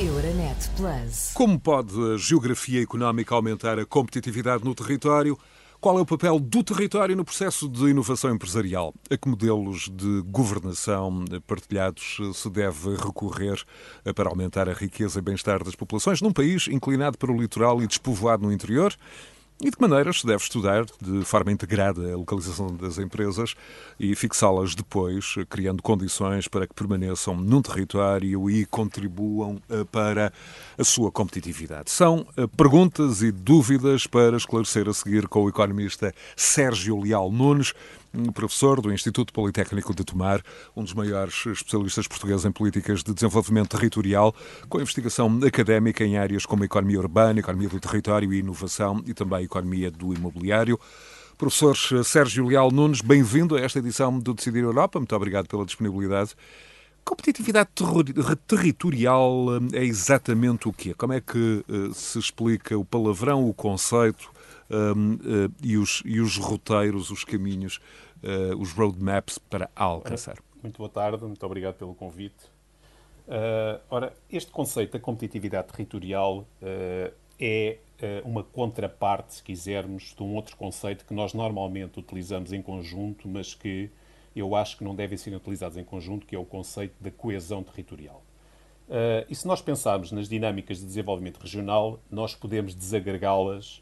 Euronet Plus. Como pode a geografia económica aumentar a competitividade no território? Qual é o papel do território no processo de inovação empresarial? A que modelos de governação partilhados se deve recorrer para aumentar a riqueza e bem-estar das populações num país inclinado para o litoral e despovoado no interior? E de que maneiras se deve estudar de forma integrada a localização das empresas e fixá-las depois, criando condições para que permaneçam num território e contribuam eh, para a sua competitividade? São eh, perguntas e dúvidas para esclarecer a seguir com o economista Sérgio Leal Nunes professor do Instituto Politécnico de Tomar, um dos maiores especialistas portugueses em políticas de desenvolvimento territorial, com investigação académica em áreas como a economia urbana, economia do território e inovação e também economia do imobiliário. Professor Sérgio Leal Nunes, bem-vindo a esta edição do Decidir Europa. Muito obrigado pela disponibilidade. Competitividade territorial eh, é exatamente o quê? Como é que uh, se explica o palavrão, o conceito um, uh, e, os, e os roteiros, os caminhos uh, os roadmaps para alcançar. Muito boa tarde, muito obrigado pelo convite. Uh, ora, este conceito da competitividade territorial uh, é uh, uma contraparte, se quisermos, de um outro conceito que nós normalmente utilizamos em conjunto, mas que eu acho que não devem ser utilizados em conjunto, que é o conceito da coesão territorial. e se nós pensarmos nas dinâmicas de desenvolvimento regional, nós podemos desagregá-las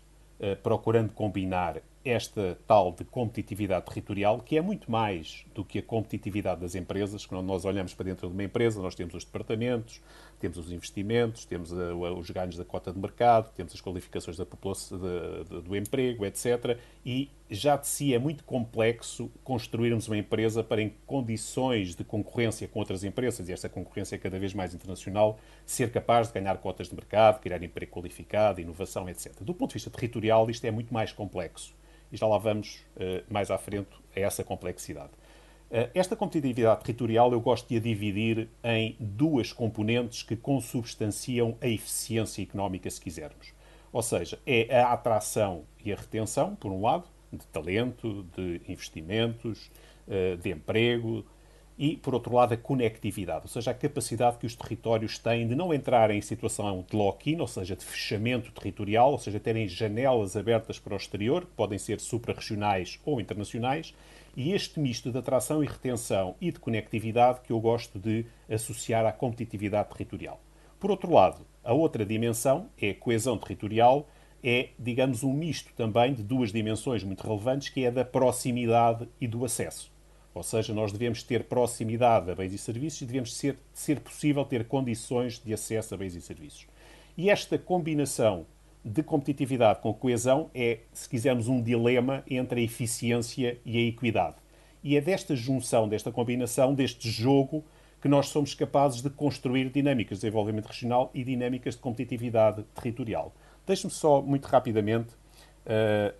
procurando combinar esta tal de competitividade territorial, que é muito mais do que a competitividade das empresas. Quando nós olhamos para dentro de uma empresa, nós temos os departamentos, temos os investimentos, temos a, os ganhos da cota de mercado, temos as qualificações da população, de, de, do emprego, etc. E já de si é muito complexo construirmos uma empresa para, em condições de concorrência com outras empresas, e esta concorrência é cada vez mais internacional, ser capaz de ganhar cotas de mercado, criar emprego qualificado, inovação, etc. Do ponto de vista territorial, isto é muito mais complexo e já lá vamos uh, mais à frente a essa complexidade. Uh, esta competitividade territorial eu gosto de a dividir em duas componentes que consubstanciam a eficiência económica, se quisermos. Ou seja, é a atração e a retenção, por um lado, de talento, de investimentos, uh, de emprego, e, por outro lado, a conectividade, ou seja, a capacidade que os territórios têm de não entrar em situação de lock-in, ou seja, de fechamento territorial, ou seja, terem janelas abertas para o exterior, que podem ser suprarregionais ou internacionais, e este misto de atração e retenção e de conectividade que eu gosto de associar à competitividade territorial. Por outro lado, a outra dimensão é a coesão territorial, é, digamos, um misto também de duas dimensões muito relevantes, que é a da proximidade e do acesso. Ou seja, nós devemos ter proximidade a bens e serviços e devemos ser, ser possível ter condições de acesso a bens e serviços. E esta combinação de competitividade com coesão é, se quisermos, um dilema entre a eficiência e a equidade. E é desta junção, desta combinação, deste jogo, que nós somos capazes de construir dinâmicas de desenvolvimento regional e dinâmicas de competitividade territorial. Deixe-me só, muito rapidamente, uh,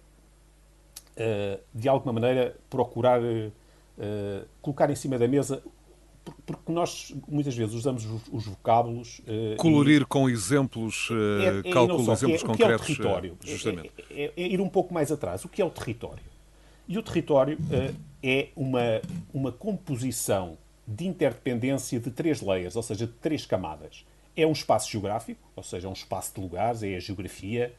uh, de alguma maneira, procurar uh, eh, colocar em cima da mesa porque nós muitas vezes usamos os, vocábulos. Uh, Colorir e, com exemplos, uh, é, é, cálculo de exemplos é, concretos. O que é o território? justamente. É, é, é, ir um pouco mais atrás. O que é o território? E o território uh, é uma, uma composição de interdependência de três layers, ou seja, de três camadas. É um espaço geográfico, ou seja, é um espaço de lugares, é a geografia,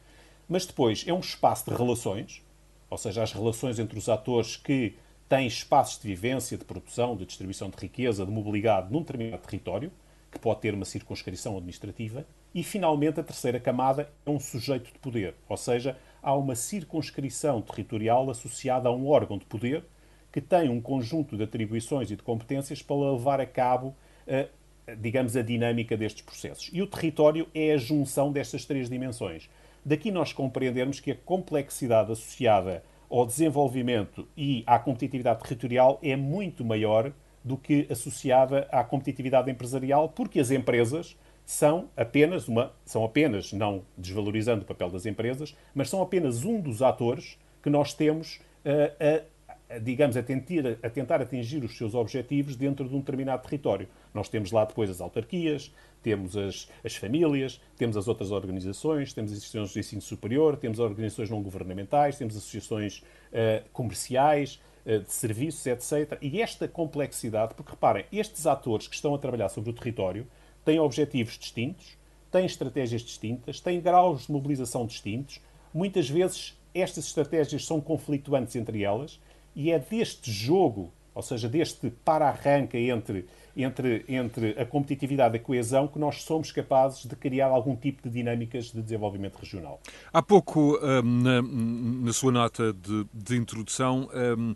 mas depois é um espaço de relações, ou seja, as relações entre os atores que tem espaços de vivência, de produção, de distribuição de riqueza, de mobilidade num determinado território, que pode ter uma circunscrição administrativa, e finalmente a terceira camada é um sujeito de poder, ou seja, há uma circunscrição territorial associada a um órgão de poder que tem um conjunto de atribuições e de competências para levar a cabo, a, digamos, a dinâmica destes processos. E o território é a junção destas três dimensões. Daqui nós compreendermos que a complexidade associada ao desenvolvimento e à competitividade territorial é muito maior do que associada à competitividade empresarial, porque as empresas são apenas uma, são apenas, não desvalorizando o papel das empresas, mas são apenas um dos atores que nós temos uh, a, digamos, a tentar, a tentar atingir os seus objetivos dentro de um determinado território. Nós temos lá depois as autarquias, temos as, as famílias, temos as outras organizações, temos as instituições de ensino superior, temos organizações não governamentais, temos associações uh, comerciais, uh, de serviços, etc. E esta complexidade, porque reparem, estes atores que estão a trabalhar sobre o território têm objetivos distintos, têm estratégias distintas, têm graus de mobilização distintos. Muitas vezes estas estratégias são conflituantes entre elas e é deste jogo, ou seja, deste para-arranca entre, entre, entre a competitividade e a coesão, que nós somos capazes de criar algum tipo de dinâmicas de desenvolvimento regional. Há pouco, hum, na, na sua nota de, de introdução, hum,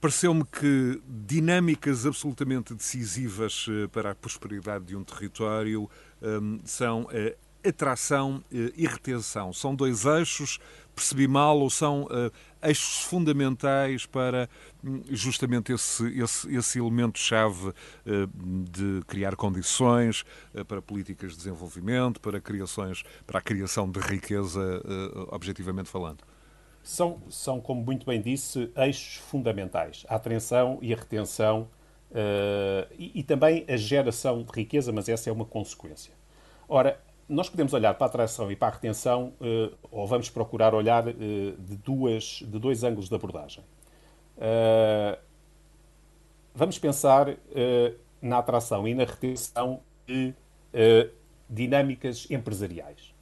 Pareceu-me que dinâmicas absolutamente decisivas eh, para a prosperidade de um território hum, são a atração eh, e retenção. São dois eixos, percebi mal, ou são uh, eixos fundamentais para hum, justamente esse, esse, esse elemento-chave uh, de criar condições uh, para políticas de desenvolvimento, para, criações, para a criação de riqueza, objetivamente falando? são, são, como muito bem disse, eixos fundamentais. A atenção e a retenção uh, e, e, também a geração de riqueza, mas essa é uma consequência. Ora, nós podemos olhar para a atração e para a retenção, uh, ou vamos procurar olhar uh, de, duas, de dois ângulos de abordagem. vamos pensar na atração e na retenção de dinâmicas empresariais.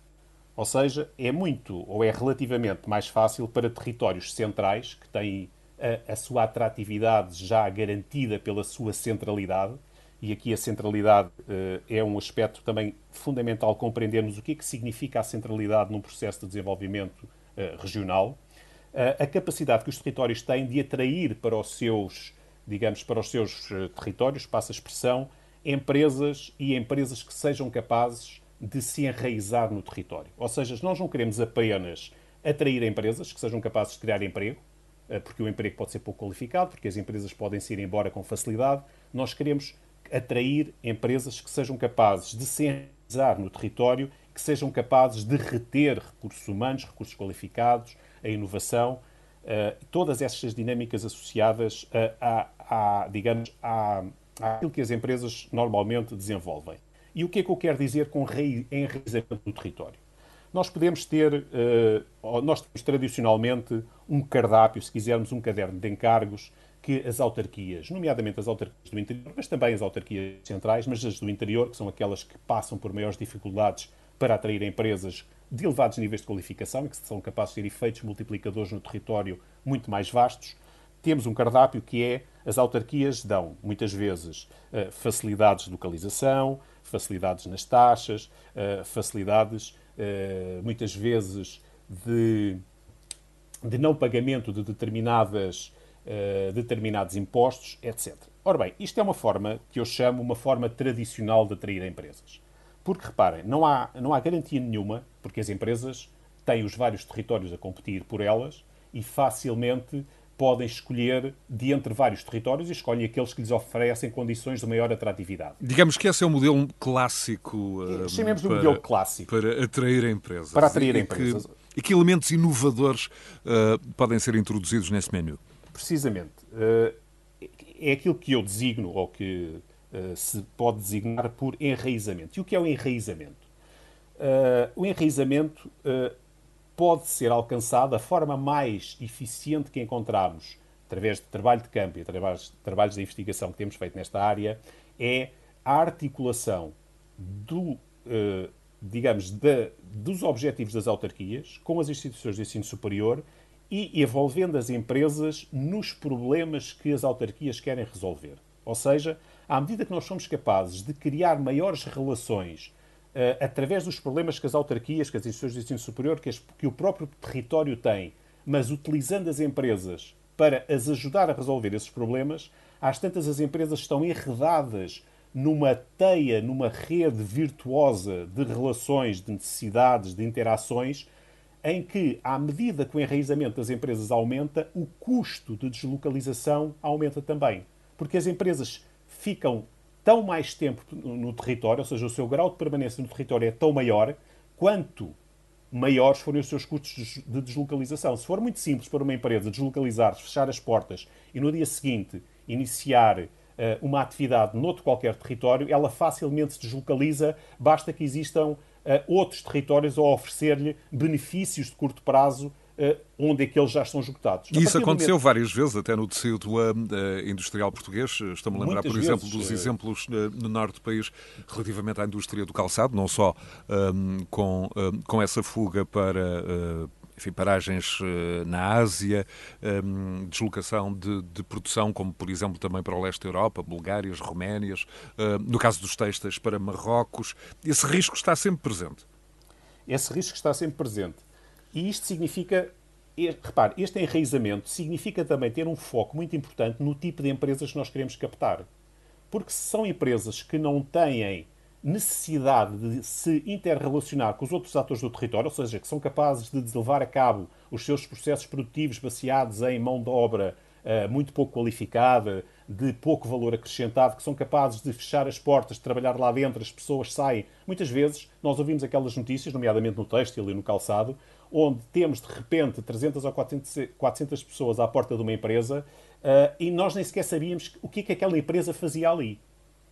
Ou seja, é muito ou é relativamente mais fácil para territórios centrais que têm a, a, sua atratividade já garantida pela sua centralidade, e aqui a centralidade uh, é um aspecto também fundamental compreendermos o que é que significa a centralidade num processo de desenvolvimento uh, regional, uh, a capacidade que os territórios têm de atrair para os seus, digamos, para os seus territórios, passa a expressão, empresas e empresas que sejam capazes de se enraizar no território. Ou seja, nós não queremos apenas atrair empresas que sejam capazes de criar emprego, porque o emprego pode ser pouco qualificado, porque as empresas podem se ir embora com facilidade. Nós queremos atrair empresas que sejam capazes de se enraizar no território, que sejam capazes de reter recursos humanos, recursos qualificados, a inovação, uh, todas essas dinâmicas associadas a, a, a digamos, a, àquilo que as empresas normalmente desenvolvem. E o que é que eu quero dizer com enraizamento do território? Nós podemos ter, uh, nós temos tradicionalmente um cardápio, se quisermos, um caderno de encargos que as autarquias, nomeadamente as autarquias do interior, mas também as autarquias centrais, mas as do interior, que são aquelas que passam por maiores dificuldades para atrair empresas de elevados níveis de qualificação e que são capazes de ter efeitos multiplicadores no território muito mais vastos, temos um cardápio que é as autarquias dão, muitas vezes, eh, facilidades de localização, facilidades nas taxas, eh, facilidades, eh, muitas vezes, de, de não pagamento de determinadas, determinados impostos, etc. Ora bem, isto é uma forma que eu chamo uma forma tradicional de atrair empresas. Porque, reparem, não há, não há garantia nenhuma, porque as empresas têm os vários territórios a competir por elas e facilmente podem escolher de entre vários territórios e escolhem aqueles que lhes oferecem condições de maior atratividade. Digamos que esse é o modelo clássico. Uh, Chamemos de modelo clássico. Para atrair empresas. Para atrair e empresas. Que, e que elementos inovadores uh, podem ser introduzidos nesse menu? Precisamente. Uh, é aquilo que eu designo, ou que se pode designar por enraizamento. E o que é o enraizamento? o enraizamento pode ser alcançada a forma mais eficiente que encontramos através de trabalho de campo e através de trabalhos de investigação que temos feito nesta área é a articulação do, eh, digamos, de, dos objetivos das autarquias com as instituições de ensino superior e envolvendo as empresas nos problemas que as autarquias querem resolver. Ou seja, à medida que nós somos capazes de criar maiores relações uh, através dos problemas que as autarquias, que as instituições de ensino superior, que, as, que o próprio território tem, mas utilizando as empresas para as ajudar a resolver esses problemas, às tantas as empresas estão enredadas numa teia, numa rede virtuosa de relações, de necessidades, de interações, em que, à medida que o enraizamento das empresas aumenta, o custo de deslocalização aumenta também. Porque as empresas ficam tão mais tempo no território, ou seja, o seu grau de permanência no território é tão maior quanto maiores forem os seus custos de deslocalização. Se for muito simples para uma empresa deslocalizar-se, fechar as portas e no dia seguinte iniciar uh, uma atividade noutro qualquer território, ela facilmente se deslocaliza, basta que existam uh, outros territórios a oferecer-lhe benefícios de curto prazo onde é que eles já estão esgotados. Isso aconteceu momento... várias vezes, até no tecido uh, industrial português. Estou-me a lembrar, Muitas por exemplo, vezes, dos exemplos uh, no norte do país relativamente à indústria do calçado, não só um, com, um, com essa fuga para enfim, paragens na Ásia, um, deslocação de, de, produção, como por exemplo também para o leste da Europa, Bulgárias, Roménias, uh, no caso dos textos para Marrocos. Esse risco está sempre presente. Esse risco está sempre presente. E isto significa, repare, este enraizamento significa também ter um foco muito importante no tipo de empresas que nós queremos captar. Porque se são empresas que não têm necessidade de se interrelacionar com os outros atores do território, ou seja, que são capazes de levar a cabo os seus processos produtivos baseados em mão de obra uh, muito pouco qualificada, de pouco valor acrescentado, que são capazes de fechar as portas, de trabalhar lá dentro, as pessoas saem. Muitas vezes nós ouvimos aquelas notícias, nomeadamente no têxtil e no calçado, onde temos de repente 300 ou 400, 400 pessoas à porta de uma empresa uh, e nós nem sequer sabíamos o que é que aquela empresa fazia ali.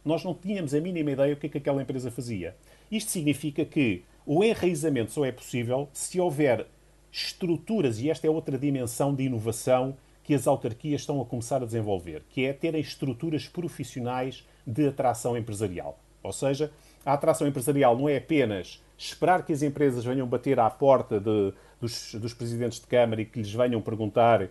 Nós não tínhamos a mínima ideia o que é que aquela empresa fazia. Isto significa que o enraizamento só é possível se houver estruturas, e esta é outra dimensão de inovação que as autarquias estão a começar a desenvolver, que é terem estruturas profissionais de atração empresarial. Ou seja, a atração empresarial não é apenas esperar que as empresas venham bater à porta de, dos, dos, presidentes de Câmara e que lhes venham perguntar uh,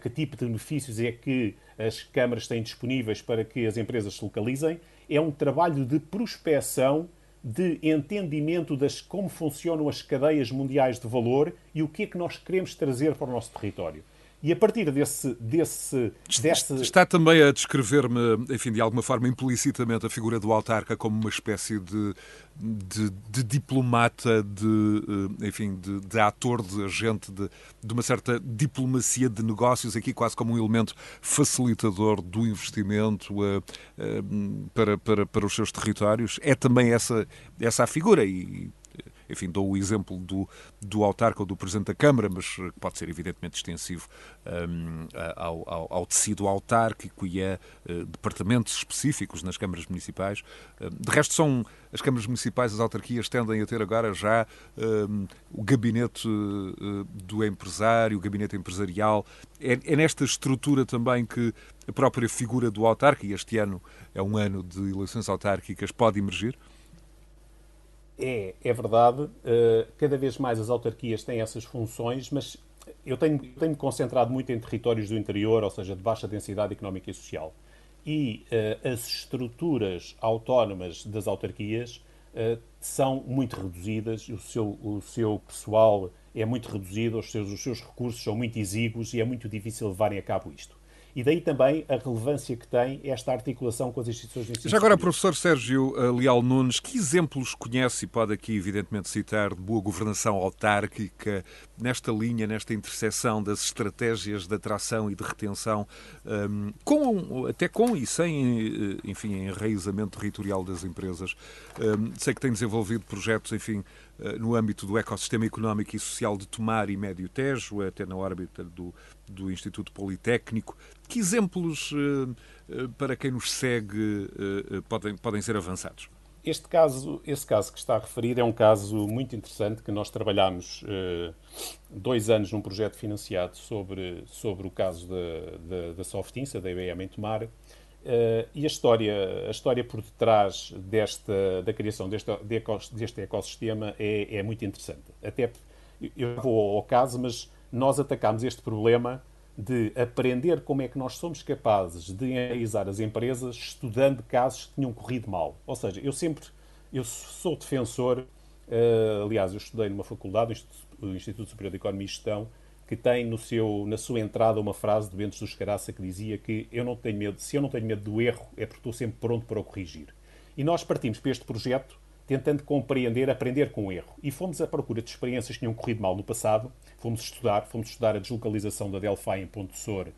que tipo de benefícios é que as câmaras têm disponíveis para que as empresas se localizem, é um trabalho de prospecção, de entendimento das como funcionam as cadeias mundiais de valor e o que é que nós queremos trazer para o nosso território. E a partir desse. desse, desse... Está também a descrever-me, enfim, de alguma forma implicitamente, a figura do autarca como uma espécie de, de, de diplomata, de, eh, enfim, de, de, ator, de agente, de, de uma certa diplomacia de negócios, aqui quase como um elemento facilitador do investimento uh, uh, para, para, para os seus territórios. É também essa, essa a figura e enfim, dou o exemplo do, do autarca ou do Presidente da Câmara, mas pode ser evidentemente extensivo um, ao, ao, ao, tecido autárquico e a uh, departamentos específicos nas câmaras municipais. Uh, de resto, são as câmaras municipais, as autarquias tendem a ter agora já um, o gabinete uh, do empresário, o gabinete empresarial. É, é nesta estrutura também que a própria figura do autarca, e este ano é um ano de eleições autárquicas, pode emergir? É, é verdade. Uh, cada vez mais as autarquias têm essas funções, mas eu tenho, tenho concentrado muito em territórios do interior, ou seja, de baixa densidade económica e social. E uh, as estruturas autónomas das autarquias uh, são muito reduzidas, o seu, o seu pessoal é muito reduzido, os seus, os seus recursos são muito exíguos e é muito difícil levarem a cabo isto. E daí também a relevância que tem esta articulação com as instituições de ensino. Já agora, professor Sérgio eh, Leal Nunes, que exemplos conhece e pode aqui, evidentemente, citar de boa governação autárquica nesta linha, nesta interseção das estratégias de atração e de retenção, ehm, com, até com e sem, eh, enfim, enraizamento territorial das empresas? Ehm, sei que tem desenvolvido projetos, enfim, no âmbito do ecossistema económico e social de Tomar e Médio Tejo, até na órbita do, do Instituto Politécnico. Que exemplos, eh, eh, para quem nos segue, podem, podem ser avançados? Este caso, esse caso que está a referir é um caso muito interessante que nós trabalhámos dois anos num projeto financiado sobre, sobre o caso da, da, da Softinsa, da IBM em Tomar, Uh, e a história, a história por detrás desta, da criação deste, deste ecossistema é, é muito interessante. Até eu vou ao caso, mas nós atacámos este problema de aprender como é que nós somos capazes de enraizar as empresas estudando casos que tinham corrido mal. Ou seja, eu sempre eu sou defensor, uh, aliás, eu estudei numa faculdade, o Instituto, Superior de Economia e Gestão, que tem no seu, na sua entrada uma frase de Bentes do Escaraça que dizia que eu não tenho medo, se eu não tenho medo do erro, é porque estou sempre pronto para o corrigir. E nós partimos para este projeto tentando compreender, aprender com o erro. E fomos à procura de experiências que tinham corrido mal no passado, fomos estudar, fomos estudar a deslocalização da Delphi em Ponte Sor uh,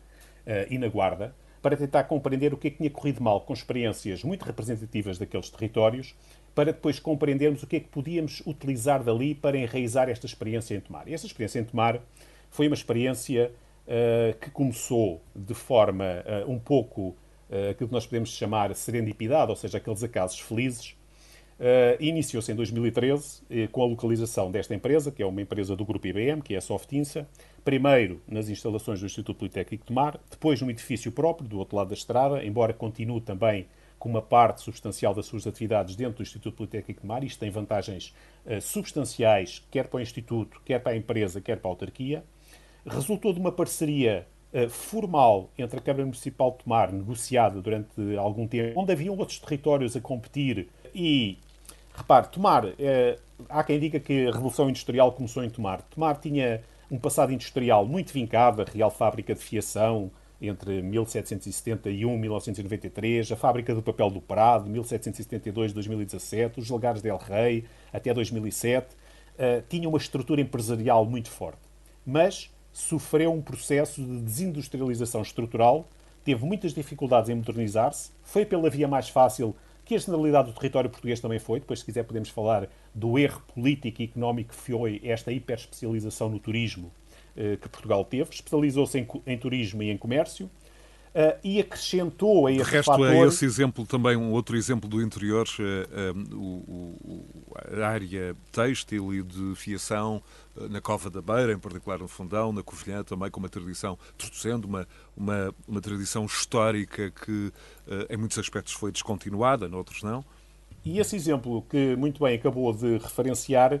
e na Guarda, para tentar compreender o que é que tinha corrido mal com experiências muito representativas daqueles territórios, para depois compreendermos o que é que podíamos utilizar dali para enraizar esta experiência em Tomar. E esta experiência em Tomar foi uma experiência uh, que começou de forma uh, um pouco uh, aquilo que nós podemos chamar serendipidade, ou seja, aqueles acasos felizes, Iniciou-se em 2013 uh, com a localização desta empresa, que é uma empresa do grupo IBM, que é a Softinsa, primeiro nas instalações do Instituto Politécnico de Mar, depois num edifício próprio, do outro lado da estrada, embora continue também com uma parte substancial das suas atividades dentro do Instituto Politécnico de Mar. Isto tem vantagens uh, substanciais, quer para o Instituto, quer para a empresa, quer para a autarquia. Resultou de uma parceria uh, formal entre a Câmara Municipal de Tomar, negociada durante algum tempo, onde haviam outros territórios a competir e Repare, Tomar, é, há quem diga que a Revolução Industrial começou em Tomar. Tomar tinha um passado industrial muito vincado, a Real Fábrica de Fiação, entre 1771 e 1993, a Fábrica do Papel do Prado, 1772-2017, os Lagares del Rei, até 2007, uh, tinha uma estrutura empresarial muito forte. Mas sofreu um processo de desindustrialização estrutural, teve muitas dificuldades em modernizar-se, foi pela via mais fácil que a generalidade do território português também foi. Depois, se quiser, podemos falar do erro político e económico que foi esta hiperespecialização no turismo eh, que Portugal teve. Especializou-se em, em, turismo e em comércio. Uh, e acrescentou a esse De resto, fator... é esse exemplo também, um outro exemplo do interior, uh, uh, a área têxtil e de fiação na Cova da Beira, em particular no Fundão, na Covilhã, também com uma tradição, introduzindo uma, uma, uma tradição histórica que em muitos aspectos foi descontinuada, noutros não. E esse exemplo que muito bem acabou de referenciar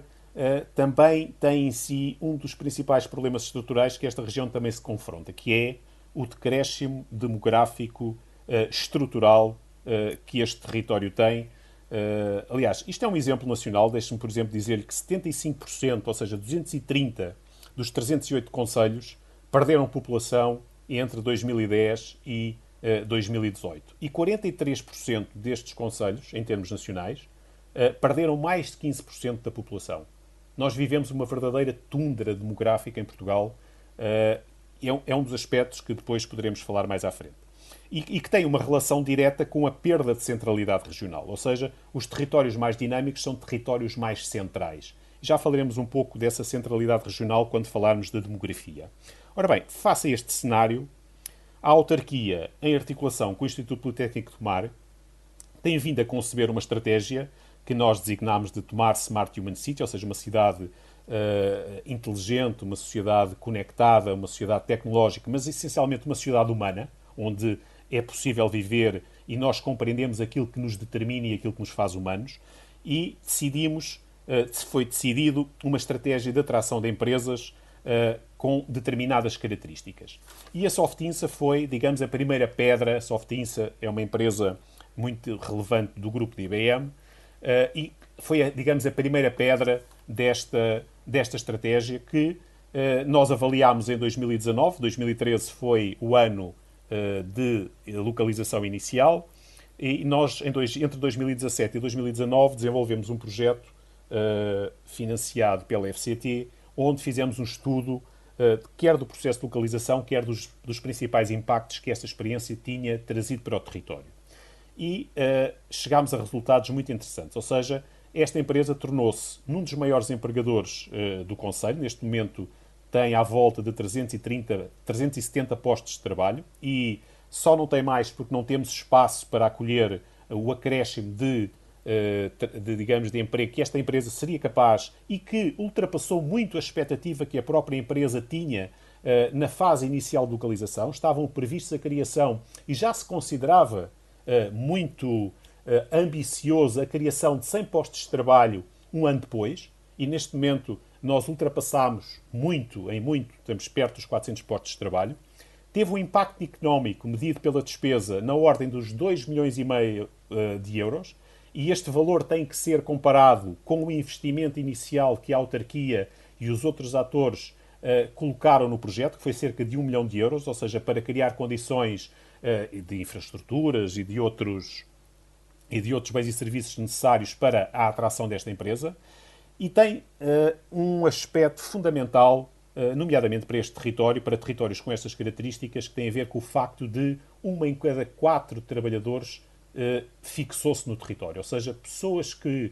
também tem em si um dos principais problemas estruturais que esta região também se confronta, que é o decréscimo demográfico uh, estrutural uh, que este território tem. Uh, aliás, isto é um exemplo nacional. Deixe-me, por exemplo, dizer-lhe que 75%, ou seja, 230 dos 308 conselhos, perderam população entre 2010 e 2018. E 43% destes conselhos, em termos nacionais, perderam mais de 15% da população. Nós vivemos uma verdadeira tundra demográfica em Portugal é, é um dos aspectos que depois poderemos falar mais à frente. E, e, que tem uma relação direta com a perda de centralidade regional, ou seja, os territórios mais dinâmicos são territórios mais centrais. Já falaremos um pouco dessa centralidade regional quando falarmos da demografia. Ora bem, face a este cenário, a autarquia, em articulação com o Instituto Politécnico de Tomar, tem vindo a conceber uma estratégia que nós designamos de Tomar Smart Human City, ou seja, uma cidade uh, inteligente, uma sociedade conectada, uma sociedade tecnológica, mas essencialmente uma sociedade humana, onde é possível viver e nós compreendemos aquilo que nos determina e aquilo que nos faz humanos, e decidimos, uh, foi decidido uma estratégia de atração de empresas uh, com determinadas características. E a Softinsa foi, digamos, a primeira pedra. A Softinsa é uma empresa muito relevante do grupo de IBM uh, e foi, digamos, a primeira pedra desta desta estratégia que eh, nós avaliámos em 2019. 2013 foi o ano eh, de localização inicial e nós, entre 2017 e 2019, desenvolvemos um projeto eh, financiado pela FCT, onde fizemos um estudo quer do processo de localização, quer dos, dos principais impactos que esta experiência tinha trazido para o território. E chegámos a resultados muito interessantes, ou seja, esta empresa tornou-se num dos maiores empregadores uh, do Conselho. Neste momento tem à volta de 330, 370 postos de trabalho e só não tem mais porque não temos espaço para acolher uh, o acréscimo de, uh, de, digamos, de emprego que esta empresa seria capaz e que ultrapassou muito a expectativa que a própria empresa tinha na fase inicial de localização. Estavam previstos a criação e já se considerava muito uh, ambicioso a criação de 100 postos de trabalho um ano depois, e neste momento nós ultrapassámos muito, em muito, estamos perto dos 400 postos de trabalho. Teve um impacto económico medido pela despesa na ordem dos 2 milhões e meio uh, de euros, e este valor tem que ser comparado com o investimento inicial que a autarquia e os outros atores uh, colocaram no projeto, que foi cerca de 1 milhão de euros, ou seja, para criar condições uh, de infraestruturas e de outros e de outros bens e serviços necessários para a atração desta empresa e tem uh, um aspecto fundamental, uh, nomeadamente para este território, para territórios com estas características, que tem a ver com o facto de uma em cada quatro trabalhadores uh, fixou-se no território, ou seja, pessoas que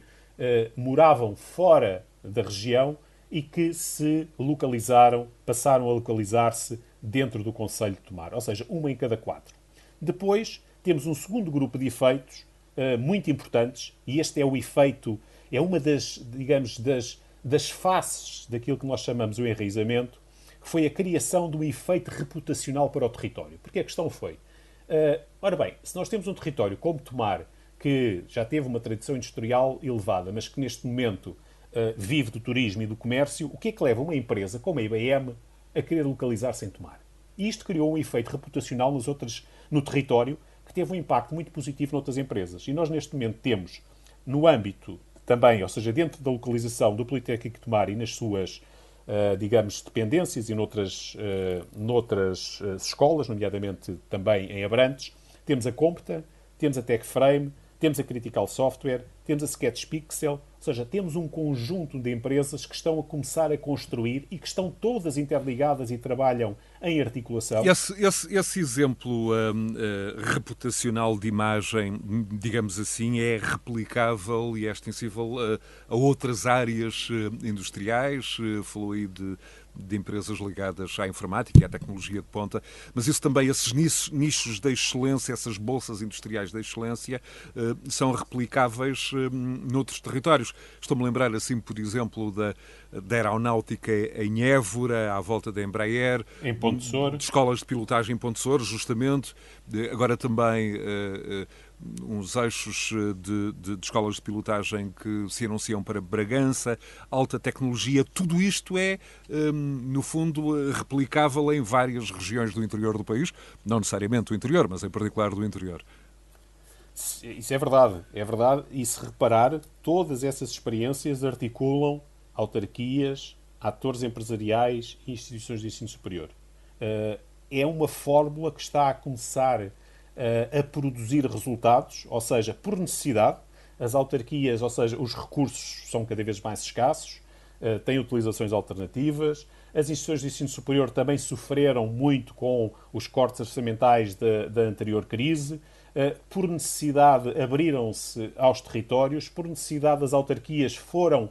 moravam fora da região e que se localizaram, passaram a localizar-se dentro do Conselho de Tomar, ou seja, uma em cada quatro. Depois temos um segundo grupo de efeitos uh, muito importantes, e este é o efeito, é uma das, digamos, das, das faces daquilo que nós chamamos o enraizamento, que foi a criação um efeito reputacional para o território. Porque a questão foi, uh, ora bem, se nós temos um território como Tomar, que já teve uma tradição industrial elevada, mas que neste momento uh, vive do turismo e do comércio, o que é que leva uma empresa como a IBM a querer localizar-se em Tomar? E isto criou um efeito reputacional nas outras, no território que teve um impacto muito positivo noutras empresas. E nós, neste momento, temos, no âmbito também, ou seja, dentro da localização do Politécnico de Tomar e nas suas, uh, digamos, dependências e noutras, uh, noutras uh, escolas, nomeadamente também em Abrantes, temos a Compta, temos a TechFrame, temos a Critical Software, temos a Sketch Pixel, ou seja, temos um conjunto de empresas que estão a começar a construir e que estão todas interligadas e trabalham em articulação. Esse, esse, esse exemplo um, uh, reputacional de imagem, digamos assim, é replicável e é extensível uh, a outras áreas uh, industriais? falou aí de de empresas ligadas à informática e à tecnologia de ponta, mas isso também, esses nichos, nichos da excelência, essas bolsas industriais da excelência, eh, são replicáveis eh, noutros territórios. Estou-me a lembrar, assim, por exemplo, da, da aeronáutica em Évora, à volta da Embraer. Em Ponte. De escolas de pilotagem em Ponte Sor, justamente. Agora também eh, uns eixos eh, de, de, de, escolas de pilotagem que se anunciam para Bragança, alta tecnologia, tudo isto é, hum, no fundo, eh, replicável em várias regiões do interior do país, não necessariamente do interior, mas em particular do interior. Isso é verdade, é verdade, e se reparar, todas essas experiências articulam autarquias, atores empresariais e instituições de ensino superior. Eh, é uma fórmula que está a começar uh, a produzir resultados, ou seja, por necessidade. As autarquias, ou seja, os recursos são cada vez mais escassos, uh, têm utilizações alternativas. As instituições de ensino superior também sofreram muito com os cortes orçamentais da, da anterior crise. Uh, por necessidade, abriram-se aos territórios, por necessidade, as autarquias foram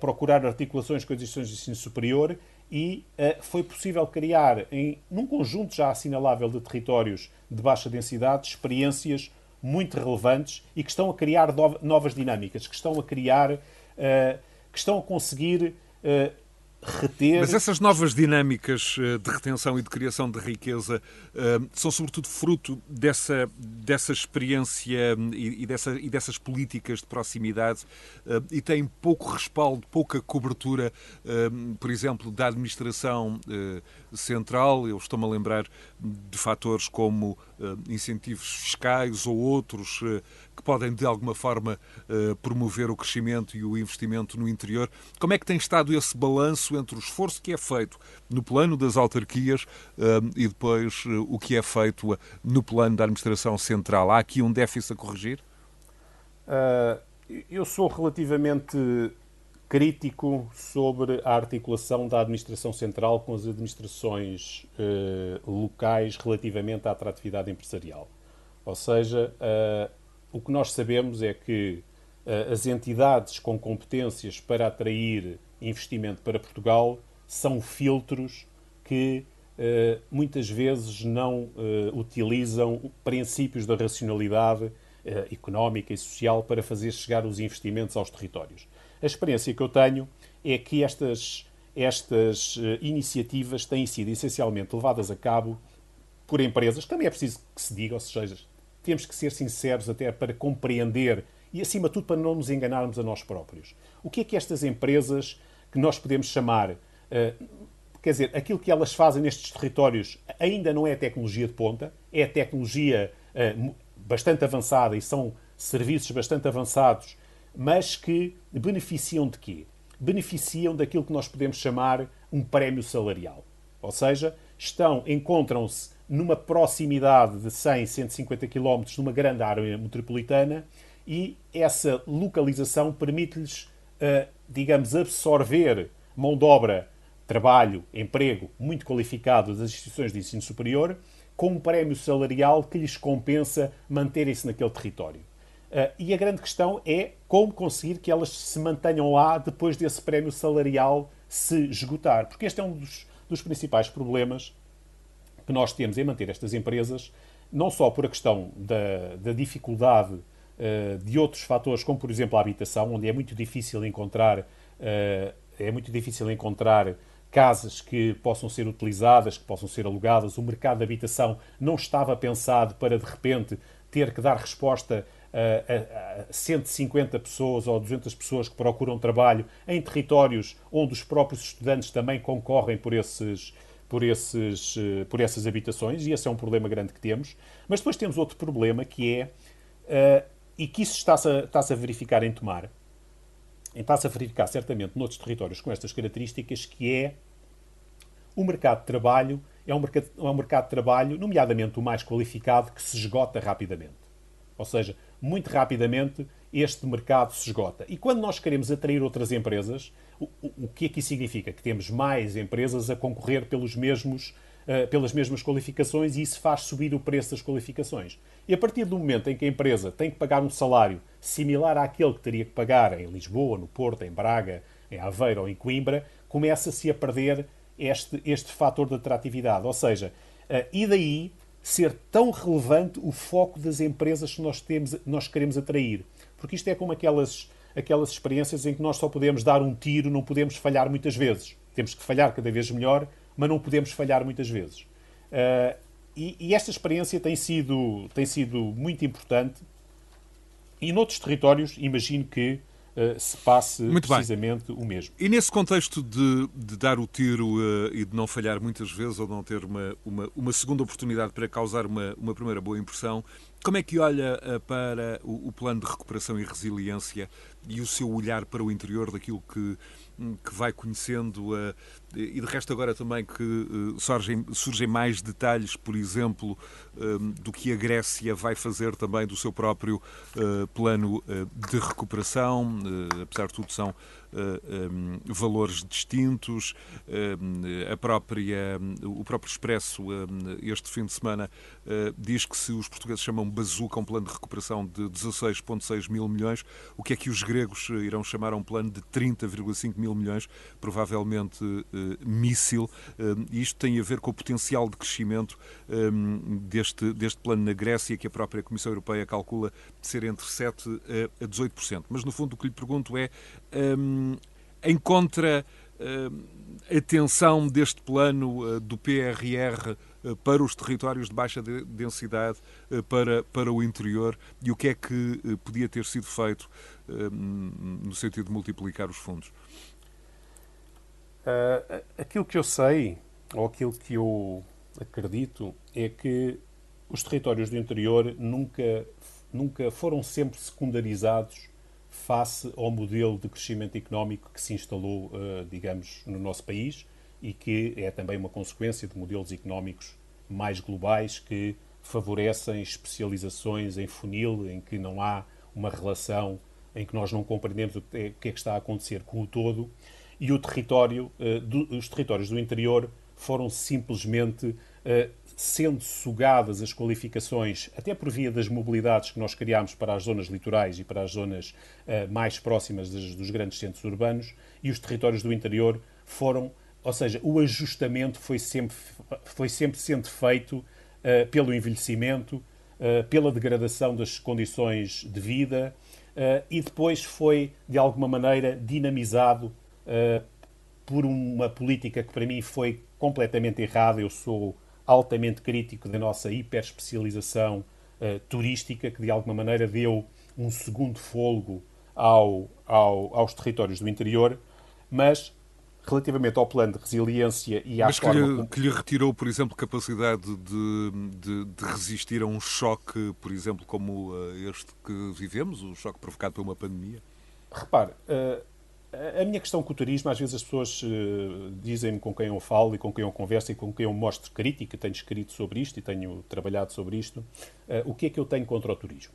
procurar articulações com as instituições de ensino superior e uh, foi possível criar, em, num conjunto já assinalável de territórios de baixa densidade, experiências muito relevantes e que estão a criar novas dinâmicas, que estão a criar, uh, que estão a conseguir uh, reter. Mas essas novas dinâmicas eh, de retenção e de criação de riqueza eh, são sobretudo fruto dessa, dessa experiência hum, e, dessa, e dessas políticas de proximidade eh, e têm pouco respaldo, pouca cobertura, por exemplo, da administração central. Eu estou-me a lembrar de fatores como incentivos fiscais ou outros que podem, de alguma forma, promover o crescimento e o investimento no interior. Como é que tem estado esse balanço entre o esforço que é feito no plano das autarquias um, e depois uh, o que é feito no plano da administração central. Há aqui um déficit a corrigir? Uh, eu sou relativamente crítico sobre a articulação da administração central com as administrações uh, locais relativamente à atratividade empresarial. Ou seja, o que nós sabemos é que uh, as entidades com competências para atrair investimento para Portugal são filtros que uh, muitas vezes não uh, utilizam princípios da racionalidade económica e social para fazer chegar os investimentos aos territórios. A experiência que eu tenho é que estas, estas iniciativas têm sido essencialmente levadas a cabo por empresas, também é preciso que se diga, ou seja, temos que ser sinceros até para compreender e, acima de tudo, para não nos enganarmos a nós próprios. O que é que estas empresas que nós podemos chamar, uh, quer dizer, aquilo que elas fazem nestes territórios ainda não é tecnologia de ponta, é tecnologia uh, bastante avançada e são serviços bastante avançados, mas que beneficiam de quê? Beneficiam daquilo que nós podemos chamar um prémio salarial. Ou seja, estão, encontram-se numa proximidade de 100, 150 km numa grande área metropolitana e essa localização permite-lhes, uh, digamos, absorver mão de obra, trabalho, emprego muito qualificado das instituições de ensino superior, com um prémio salarial que lhes compensa manterem-se naquele território. Uh, e a grande questão é como conseguir que elas se mantenham lá depois desse prémio salarial se esgotar. Porque este é um dos, dos principais problemas que nós temos em manter estas empresas, não só por a questão da, da dificuldade de outros fatores, como por exemplo a habitação, onde é muito difícil encontrar é muito difícil encontrar casas que possam ser utilizadas, que possam ser alugadas. O mercado de habitação não estava pensado para, de repente, ter que dar resposta a, a, a 150 pessoas ou 200 pessoas que procuram trabalho em territórios onde os próprios estudantes também concorrem por esses, por, esses, eh, por essas habitações, e esse é um problema grande que temos. Mas depois temos outro problema que é, uh, e que isso está-se a, está a verificar em Tomar, está-se a verificar certamente noutros territórios com estas características, que é o mercado de trabalho é um mercado, é um mercado de trabalho, nomeadamente o mais qualificado, que se esgota rapidamente. Ou seja, muito rapidamente este mercado se esgota. E quando nós queremos atrair outras empresas, o, o, que é que isso significa? Que temos mais empresas a concorrer pelos mesmos, uh, pelas mesmas qualificações e isso faz subir o preço das qualificações. E a partir do momento em que a empresa tem que pagar um salário similar àquele que teria que pagar em Lisboa, no Porto, em Braga, em Aveiro ou em Coimbra, começa-se a perder este, este fator de atratividade. Ou seja, uh, e daí ser tão relevante o foco das empresas que nós, temos, nós queremos atrair. Porque isto é como aquelas, aquelas experiências em que nós só podemos dar um tiro, não podemos falhar muitas vezes. Temos que falhar cada vez melhor, mas não podemos falhar muitas vezes. Uh, e, e, esta experiência tem sido, tem sido muito importante. E noutros territórios, imagino que uh, se passe Muito precisamente bem. o mesmo. E nesse contexto de, de dar o tiro uh, e de não falhar muitas vezes ou de não ter uma, uma, uma segunda oportunidade para causar uma, uma primeira boa impressão, como é que olha uh, para o, plano de recuperação e resiliência e o seu olhar para o interior daquilo que, que vai conhecendo? Uh, e de resto, agora também que uh, surgem, surgem mais detalhes, por exemplo, do que a Grécia vai fazer também do seu próprio plano de recuperação. apesar de tudo, são um, valores distintos. a própria, o próprio Expresso, este fim de semana, diz que se os portugueses chamam bazuca um plano de recuperação de 16,6 mil milhões, o que é que os gregos eh, irão chamar a um plano de 30,5 mil milhões, provavelmente míssil. Isto tem a ver com o potencial de crescimento um, deste, deste plano na Grécia, que a própria Comissão Europeia calcula ser entre 7% a 18%. Mas, no fundo, o que lhe pergunto é, um, em contra a atenção deste plano do PRR eh, para os territórios de baixa densidade, eh, para, para o interior, e o que é que podia ter sido feito no sentido de multiplicar os fundos? Uh, aquilo que eu sei, ou aquilo que eu acredito, é que os territórios do interior nunca, nunca foram sempre secundarizados face ao modelo de crescimento económico que se instalou, uh, digamos, no nosso país e que é também uma consequência de modelos económicos mais globais que favorecem especializações em funil, em que não há uma relação, em que nós não compreendemos o que é, que, está a acontecer com o todo, e o território, uh, os territórios do interior foram simplesmente uh, sendo sugadas as qualificações, até por via das mobilidades que nós criámos para as zonas litorais e para as zonas uh, mais próximas dos, grandes centros urbanos, e os territórios do interior foram ou seja, o ajustamento foi sempre, foi sempre sendo feito uh, pelo envelhecimento, uh, pela degradação das condições de vida e depois foi, de alguma maneira, dinamizado por uma política que para mim foi completamente errada. Eu sou altamente crítico da nossa hiperespecialização turística, que de alguma maneira deu um segundo fôlego ao, ao, aos territórios do interior, mas relativamente ao plano de resiliência e à Mas que, lhe, como... que lhe retirou, por exemplo, capacidade de, de, de, resistir a um choque, por exemplo, como eh, este que vivemos, o choque provocado por uma pandemia? Repare, uh, a minha questão com o turismo, às vezes as pessoas uh, dizem-me com quem eu falo e com quem eu converso e com quem eu mostro crítica, tenho escrito sobre isto e tenho trabalhado sobre isto, uh, o que é que eu tenho contra o turismo?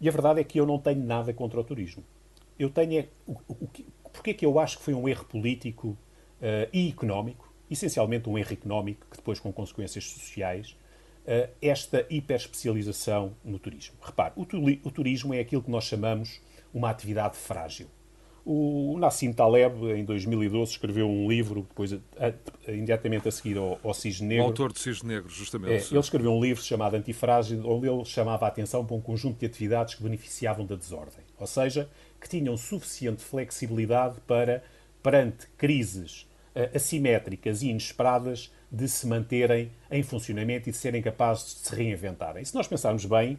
E a verdade é que eu não tenho nada contra o turismo. Eu tenho é, o, o, Porquê é que eu acho que foi um erro político uh, e económico, essencialmente um erro económico, que depois com consequências sociais, esta hiperespecialização no turismo? Repare, o, o turismo é aquilo que nós chamamos uma atividade frágil. O Nassim Taleb, em 2012, escreveu um livro, depois, imediatamente a seguir ao, ao Cisne Negro. O autor de Cisne Negro, justamente. É, ele escreveu um livro chamado Antifrágil, onde ele chamava a atenção para um conjunto de atividades que beneficiavam da desordem. Ou seja, que tinham suficiente flexibilidade para, perante crises uh, assimétricas e inesperadas, de se manterem em funcionamento e de serem capazes de se reinventarem. Se nós pensarmos bem,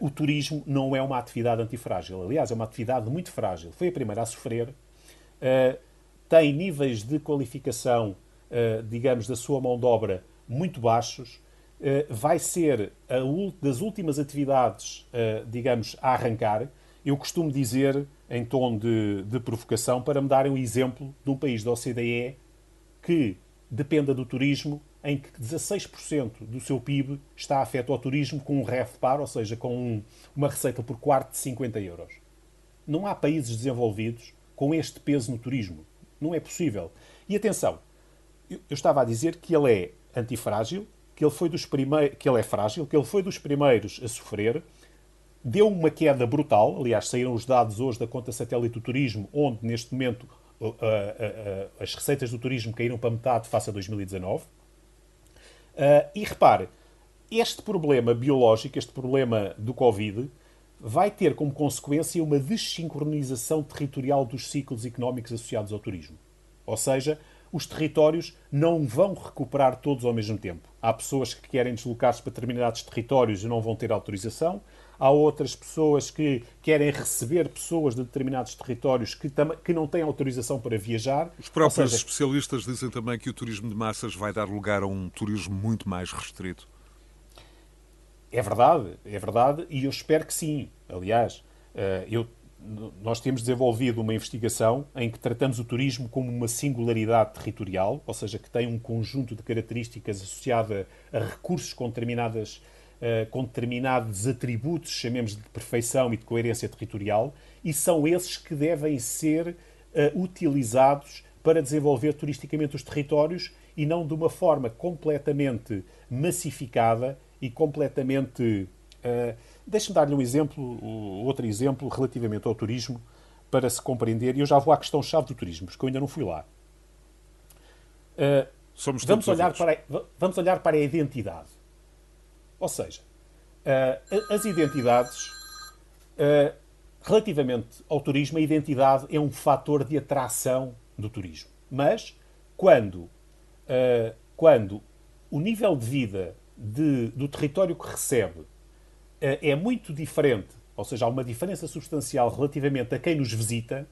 o turismo não é uma atividade antifrágil. Aliás, é uma atividade muito frágil. Foi a primeira a sofrer. Uh, tem níveis de qualificação, uh, digamos, da sua mão de obra muito baixos. vai ser das últimas atividades, digamos, a arrancar. Eu costumo dizer, em tom de, de provocação, para me darem um exemplo de um país da OCDE que dependa do turismo em que 16% do seu PIB está afeto ao turismo com um REFPAR, ou seja, com um, uma receita por quarto de 50 euros. Não há países desenvolvidos com este peso no turismo. Não é possível. E atenção, eu, eu estava a dizer que ele é antifrágil, que ele foi dos primeiros, que ele é frágil, que ele foi dos primeiros a sofrer, deu uma queda brutal. Aliás, saíram os dados hoje da conta satélite do turismo, onde neste momento as receitas do turismo caíram para metade face a 2019. Uh, e repare, este problema biológico, este problema do Covid, vai ter como consequência uma desincronização territorial dos ciclos económicos associados ao turismo. Ou seja, os territórios não vão recuperar todos ao mesmo tempo. Há pessoas que querem deslocar-se para determinados territórios e não vão ter autorização. Há outras pessoas que querem receber pessoas de determinados territórios que, que não têm autorização para viajar. Os próprios seja... especialistas dizem também que o turismo de massas vai dar lugar a um turismo muito mais restrito. É verdade, é verdade, e eu espero que sim. Aliás, eh, eu, nós temos desenvolvido uma investigação em que tratamos o turismo como uma singularidade territorial, ou seja, que tem um conjunto de características associada a recursos com determinadas eh, com determinados atributos, chamemos de perfeição e de coerência territorial, e são esses que devem ser uh, utilizados para desenvolver turisticamente os territórios e não de uma forma completamente massificada e completamente. Uh, Deixe-me dar-lhe um exemplo, outro exemplo relativamente ao turismo, para se compreender, e eu já vou à questão-chave do turismo, porque eu ainda não fui lá. Uh, vamos, olhar para, vamos olhar para a identidade. Ou seja, uh, as identidades, uh, relativamente ao turismo, a identidade é um fator de atração do turismo. Mas quando, uh, quando o nível de vida de, do território que recebe é muito diferente, ou seja, há uma diferença substancial relativamente a quem nos visita,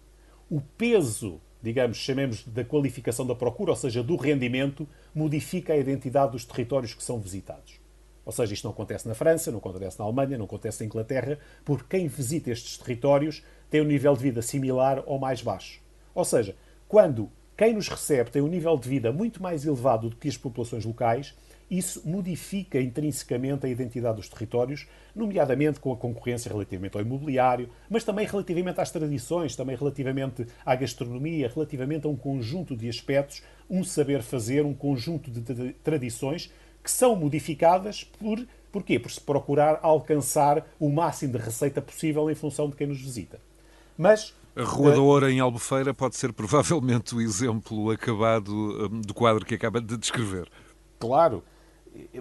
o peso, digamos, chamemos da qualificação da procura, ou seja, do rendimento, modifica a identidade dos territórios que são visitados. Ou seja, isto não acontece na França, não acontece na Alemanha, não acontece na Inglaterra, porque quem visita estes territórios tem um nível de vida similar ou mais baixo. Ou seja, quando quem nos recebe tem um nível de vida muito mais elevado do que as populações locais, isso modifica intrinsecamente a identidade dos territórios, nomeadamente com a concorrência relativamente ao imobiliário, mas também relativamente às tradições, também relativamente à gastronomia, relativamente a um conjunto de aspectos, um saber fazer, um conjunto de tradições que são modificadas por porquê? Por se procurar alcançar o máximo de receita possível em função de quem nos visita. Mas a Rua da Oura em Albufeira pode ser provavelmente o exemplo acabado hum, do quadro que acaba de descrever. Claro,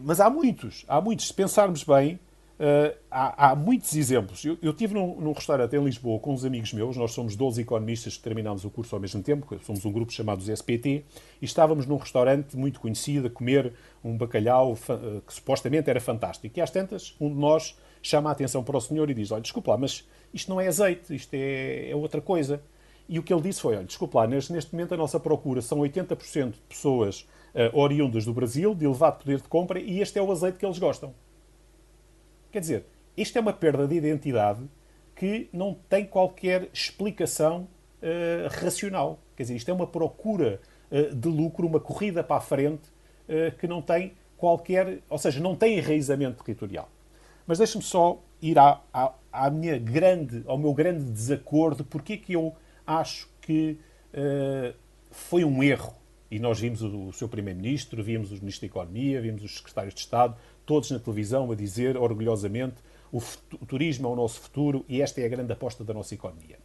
mas há muitos, há muitos. Se pensarmos bem, Uh, há, há, muitos exemplos. Eu, eu estive num, num, restaurante em Lisboa com uns amigos meus, nós somos 12 economistas que terminámos o curso ao mesmo tempo, somos um grupo chamado SPT, e estávamos num restaurante muito conhecido a comer um bacalhau uh, que supostamente era fantástico. E às tantas, um de nós chama a atenção para o senhor e diz: Olha, desculpa lá, mas isto não é azeite, isto é, é outra coisa. E o que ele disse foi: Olha, desculpa lá, neste, neste momento a nossa procura são 80% de pessoas uh, oriundas do Brasil, de elevado poder de compra, e este é o azeite que eles gostam. Quer dizer, isto é uma perda de identidade que não tem qualquer explicação uh, racional. Quer dizer, isto é uma procura uh, de lucro, uma corrida para a frente uh, que não tem qualquer, ou seja, não tem enraizamento territorial. Mas deixe-me só ir à, à, à, minha grande, ao meu grande desacordo, porque é que eu acho que foi um erro. E nós vimos o, o seu Primeiro-Ministro, vimos os Ministros da Economia, vimos os Secretários de Estado, todos na televisão a dizer orgulhosamente o, o turismo é o nosso futuro e esta é a grande aposta da nossa economia.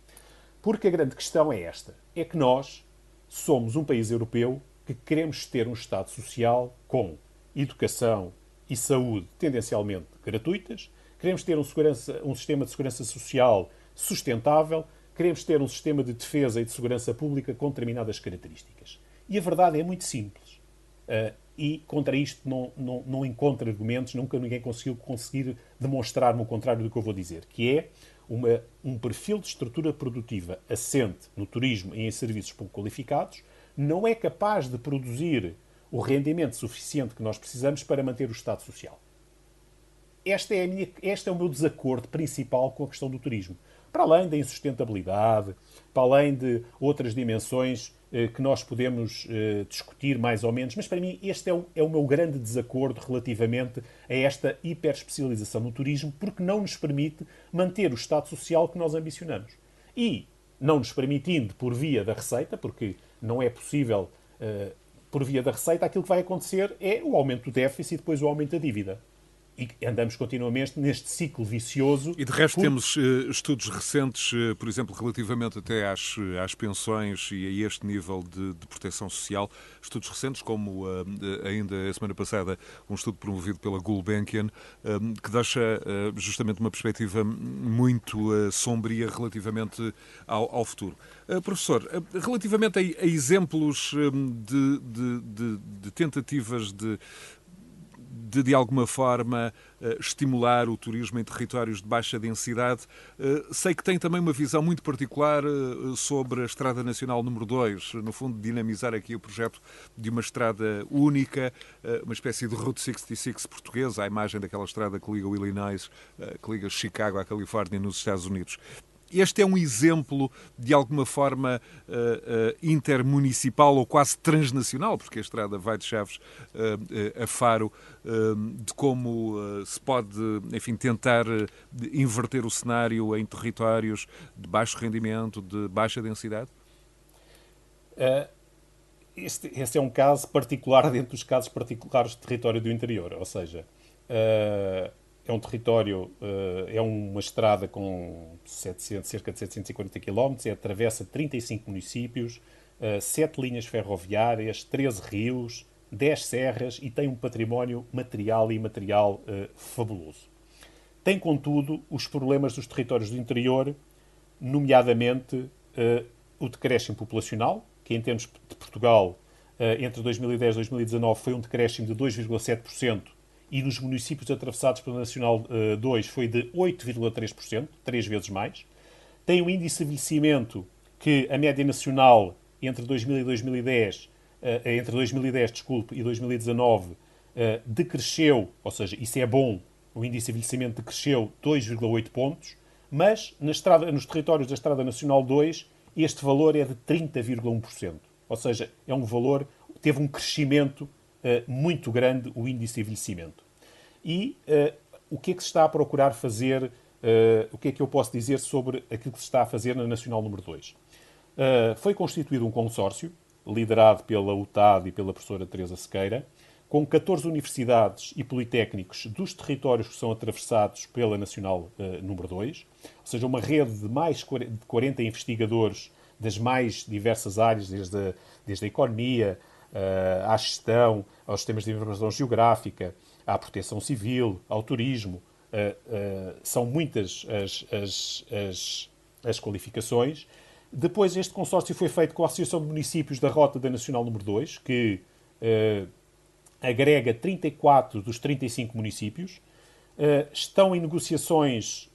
Porque a grande questão é esta: é que nós somos um país europeu que queremos ter um Estado social com educação e saúde tendencialmente gratuitas, queremos ter um, um sistema de segurança social sustentável, queremos ter um sistema de defesa e de segurança pública com determinadas características. E a verdade é muito simples. Uh, e contra isto não, não, não encontro argumentos, nunca ninguém conseguiu conseguir demonstrar-me o contrário do que eu vou dizer, que é uma, um perfil de estrutura produtiva assente no turismo e em serviços pouco qualificados, não é capaz de produzir o rendimento suficiente que nós precisamos para manter o Estado Social. Esta é, minha, este é o meu desacordo principal com a questão do turismo. Para além da insustentabilidade, para além de outras dimensões eh, que nós podemos eh, discutir mais ou menos, mas para mim este é o, é o meu grande desacordo relativamente a esta hiperespecialização no turismo, porque não nos permite manter o Estado Social que nós ambicionamos. E, não nos permitindo por via da receita, porque não é possível uh, por via da receita, aquilo que vai acontecer é o aumento do déficit e depois o aumento da dívida e andamos continuamente neste ciclo vicioso. E de resto temos uh, estudos recentes, uh, por exemplo, relativamente até às, às pensões e a este nível de, de proteção social, estudos recentes como uh, ainda a semana passada um estudo promovido pela Gulbenkian, que deixa justamente uma perspectiva muito sombria relativamente ao, ao futuro. professor, relativamente a, a exemplos de, de, de tentativas de de, de alguma forma, eh, estimular o turismo em territórios de baixa densidade. Eh, sei que tem também uma visão muito particular eh, sobre a Estrada Nacional número 2, no fundo, dinamizar aqui o projeto de uma estrada única, uma espécie de Route 66 portuguesa, à imagem daquela estrada que liga o Illinois, que liga Chicago à Califórnia, nos Estados Unidos. Este é um exemplo, de alguma forma, uh, uh, intermunicipal ou quase transnacional, porque a estrada vai de Chaves uh, a Faro, de como se pode, enfim, tentar inverter o cenário em territórios de baixo rendimento, de baixa densidade? Este, este, é um caso particular dentro dos casos particulares de território do interior, ou seja, é um território, eh, é uma estrada com 700, cerca de 740 km, atravessa 35 municípios, 7 eh, linhas ferroviárias, 13 rios, 10 serras e tem um património material e imaterial uh, fabuloso. Tem, contudo, os problemas dos territórios do interior, nomeadamente uh, o decréscimo populacional, que em termos de Portugal, uh, entre 2010 e 2019 foi um decréscimo de 2,7%, e nos municípios atravessados pela Nacional 2 uh, foi de 8,3%, três vezes mais. Tem um índice de envelhecimento que a média nacional entre 2000 e 2010, uh, eh, entre 2010 desculpe, e 2019 uh, eh, decresceu, ou seja, isso é bom, o índice de envelhecimento decresceu 2,8 pontos, mas na estrada, nos territórios da Estrada Nacional 2 este valor é de 30,1%. Ou seja, é um valor, teve um crescimento eh, muito grande o índice de envelhecimento. E uh, o que é que se está a procurar fazer, uh, o que é que eu posso dizer sobre aquilo que se está a fazer na Nacional número 2? foi constituído um consórcio, liderado pela UTAD e pela professora Teresa Sequeira, com 14 universidades e politécnicos dos territórios que são atravessados pela Nacional número 2, ou seja, uma rede de mais de 40 investigadores das mais diversas áreas, desde a, desde a economia, uh, à gestão, aos sistemas de informação geográfica, à proteção civil, ao turismo. Uh, uh, são muitas as, as, as, as, qualificações. Depois, este consórcio foi feito com a Associação de Municípios da Rota da Nacional número 2, que agrega 34 dos 35 municípios. estão em negociações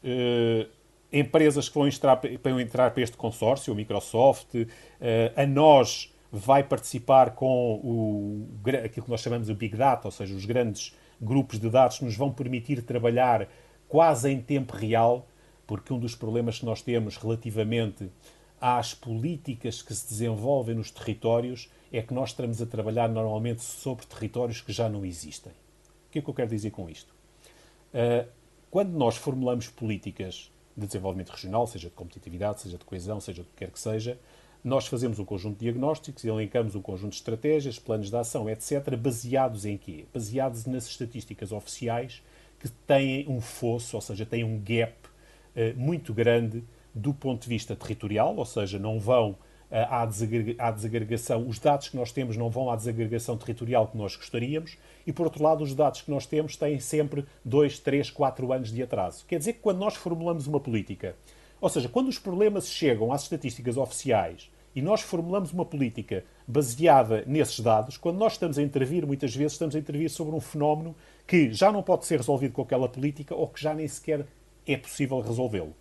empresas que vão entrar, vão entrar para este consórcio, a Microsoft, a nós vai participar com o, aquilo que nós chamamos de Big Data, ou seja, os grandes grupos de dados que nos vão permitir trabalhar quase em tempo real, porque um dos problemas que nós temos relativamente às políticas que se desenvolvem nos territórios é que nós estamos a trabalhar normalmente sobre territórios que já não existem. O que é que eu quero dizer com isto? Uh, quando nós formulamos políticas de desenvolvimento regional, seja de competitividade, seja de coesão, seja do que quer que seja, nós fazemos um conjunto de diagnósticos elencamos um conjunto de estratégias, planos de ação, etc., baseados em quê? Baseados nas estatísticas oficiais que têm um fosso, ou seja, têm um gap uh, muito grande do ponto de vista territorial, ou seja, não vão à desagregação, os dados que nós temos não vão à desagregação territorial que nós gostaríamos, e por outro lado, os dados que nós temos têm sempre 2, 3, 4 anos de atraso. Quer dizer que quando nós formulamos uma política, ou seja, quando os problemas chegam às estatísticas oficiais e nós formulamos uma política baseada nesses dados, quando nós estamos a intervir, muitas vezes estamos a intervir sobre um fenómeno que já não pode ser resolvido com aquela política ou que já nem sequer é possível resolvê-lo.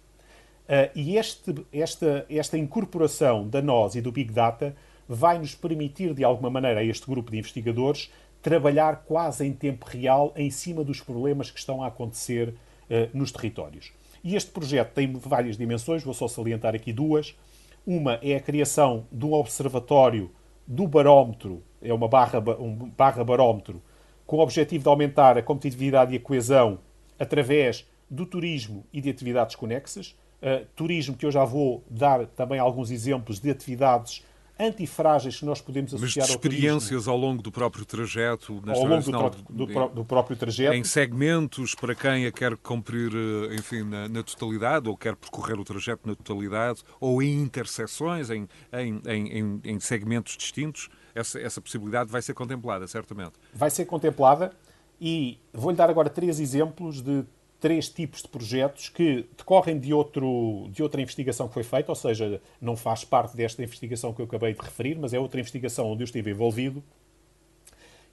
Uh, e este, esta, esta incorporação da nós e do Big Data vai nos permitir, de alguma maneira, a este grupo de investigadores trabalhar quase em tempo real em cima dos problemas que estão a acontecer uh, nos territórios. E este projeto tem várias dimensões, vou só salientar aqui duas. Uma é a criação de um observatório do barómetro, é uma barra, um barra barómetro, com o objetivo de aumentar a competitividade e a coesão através do turismo e de atividades conexas. Uh, turismo, que eu já vou dar também alguns exemplos de atividades antifrágeis que nós podemos associar Mas de experiências ao, ao longo do próprio trajeto, na ao longo do, do, do, próprio trajeto. Em segmentos, para quem a quer cumprir, eh, enfim, na, na, totalidade, ou quer percorrer o trajeto na totalidade, ou em interseções, em, em, em, em segmentos distintos, essa, essa possibilidade vai ser contemplada, certamente. Vai ser contemplada e vou-lhe dar agora três exemplos de três tipos de projetos que decorrem de, outro, de outra investigação que foi feita, ou seja, não faz parte desta investigação que eu acabei de referir, mas é outra investigação onde eu estive envolvido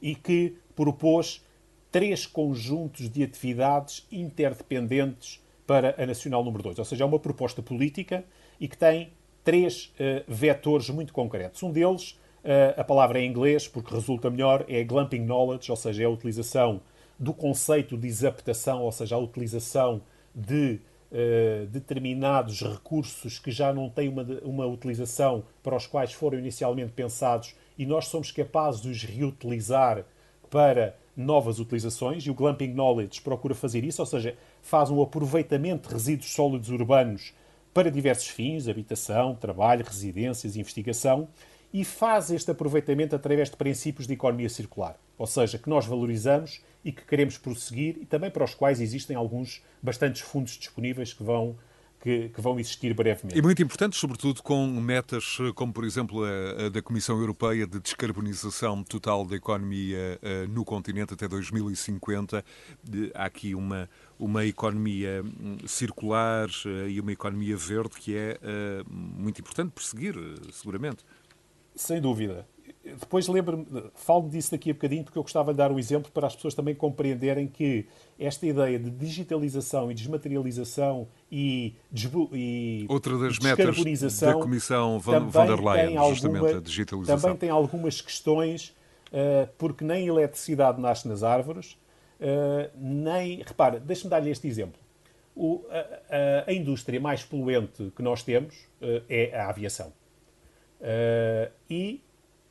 e que propôs três conjuntos de atividades interdependentes para a Nacional número 2. Ou seja, é uma proposta política e que tem três uh, vetores muito concretos. Um deles, uh, a palavra é em inglês, porque resulta melhor, é Glamping Knowledge, ou seja, é a utilização do conceito de exaptação, ou seja, a utilização de uh, determinados recursos que já não têm uma, uma utilização para os quais foram inicialmente pensados e nós somos capazes de os reutilizar para novas utilizações e o Glamping Knowledge procura fazer isso, ou seja, faz um aproveitamento de resíduos sólidos urbanos para diversos fins, habitação, trabalho, residências, investigação, e faz este aproveitamento através de princípios de economia circular, ou seja, que nós valorizamos e que queremos prosseguir e também para os quais existem alguns bastantes fundos disponíveis que vão que, que, vão existir brevemente. E muito importantes, sobretudo com metas como, por exemplo, a, a da Comissão Europeia de descarbonização total da economia uh, no continente até 2050. De, há aqui uma, uma economia hum, circular uh, e uma economia verde que é muito importante perseguir, seguramente. Sem dúvida. Depois lembro-me, falo disso daqui a bocadinho, porque eu gostava de dar um exemplo para as pessoas também compreenderem que esta ideia de digitalização e desmaterialização e, e Outra das metas da Comissão von, von der Leyen, justamente alguma, a digitalização. Também tem algumas questões, uh, porque nem eletricidade nasce nas árvores, uh, nem... Repara, deixa-me dar-lhe este exemplo. O, a, a, indústria mais poluente que nós temos uh, é a aviação. E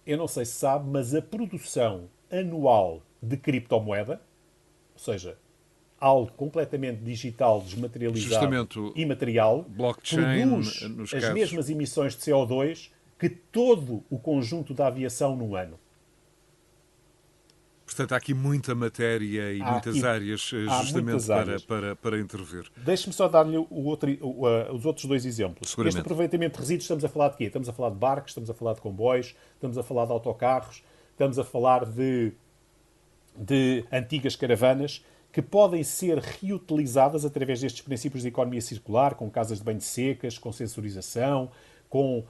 eu não sei se sabe, mas a produção anual de criptomoeda, ou seja, algo completamente digital, desmaterializado e material, produz as casos. mesmas emissões de CO2 que todo o conjunto da aviação num ano. Portanto, há aqui muita matéria e há muitas aqui, áreas eh, justamente para, áreas. Para, para, intervir. Deixe-me só dar-lhe outro, os outros dois exemplos. Este aproveitamento de resíduos, estamos a falar de quê? Estamos a falar de barcos, estamos a falar de comboios, estamos a falar de autocarros, estamos a falar de, de antigas caravanas que podem ser reutilizadas através destes princípios de economia circular, com casas de banho secas, com sensorização, com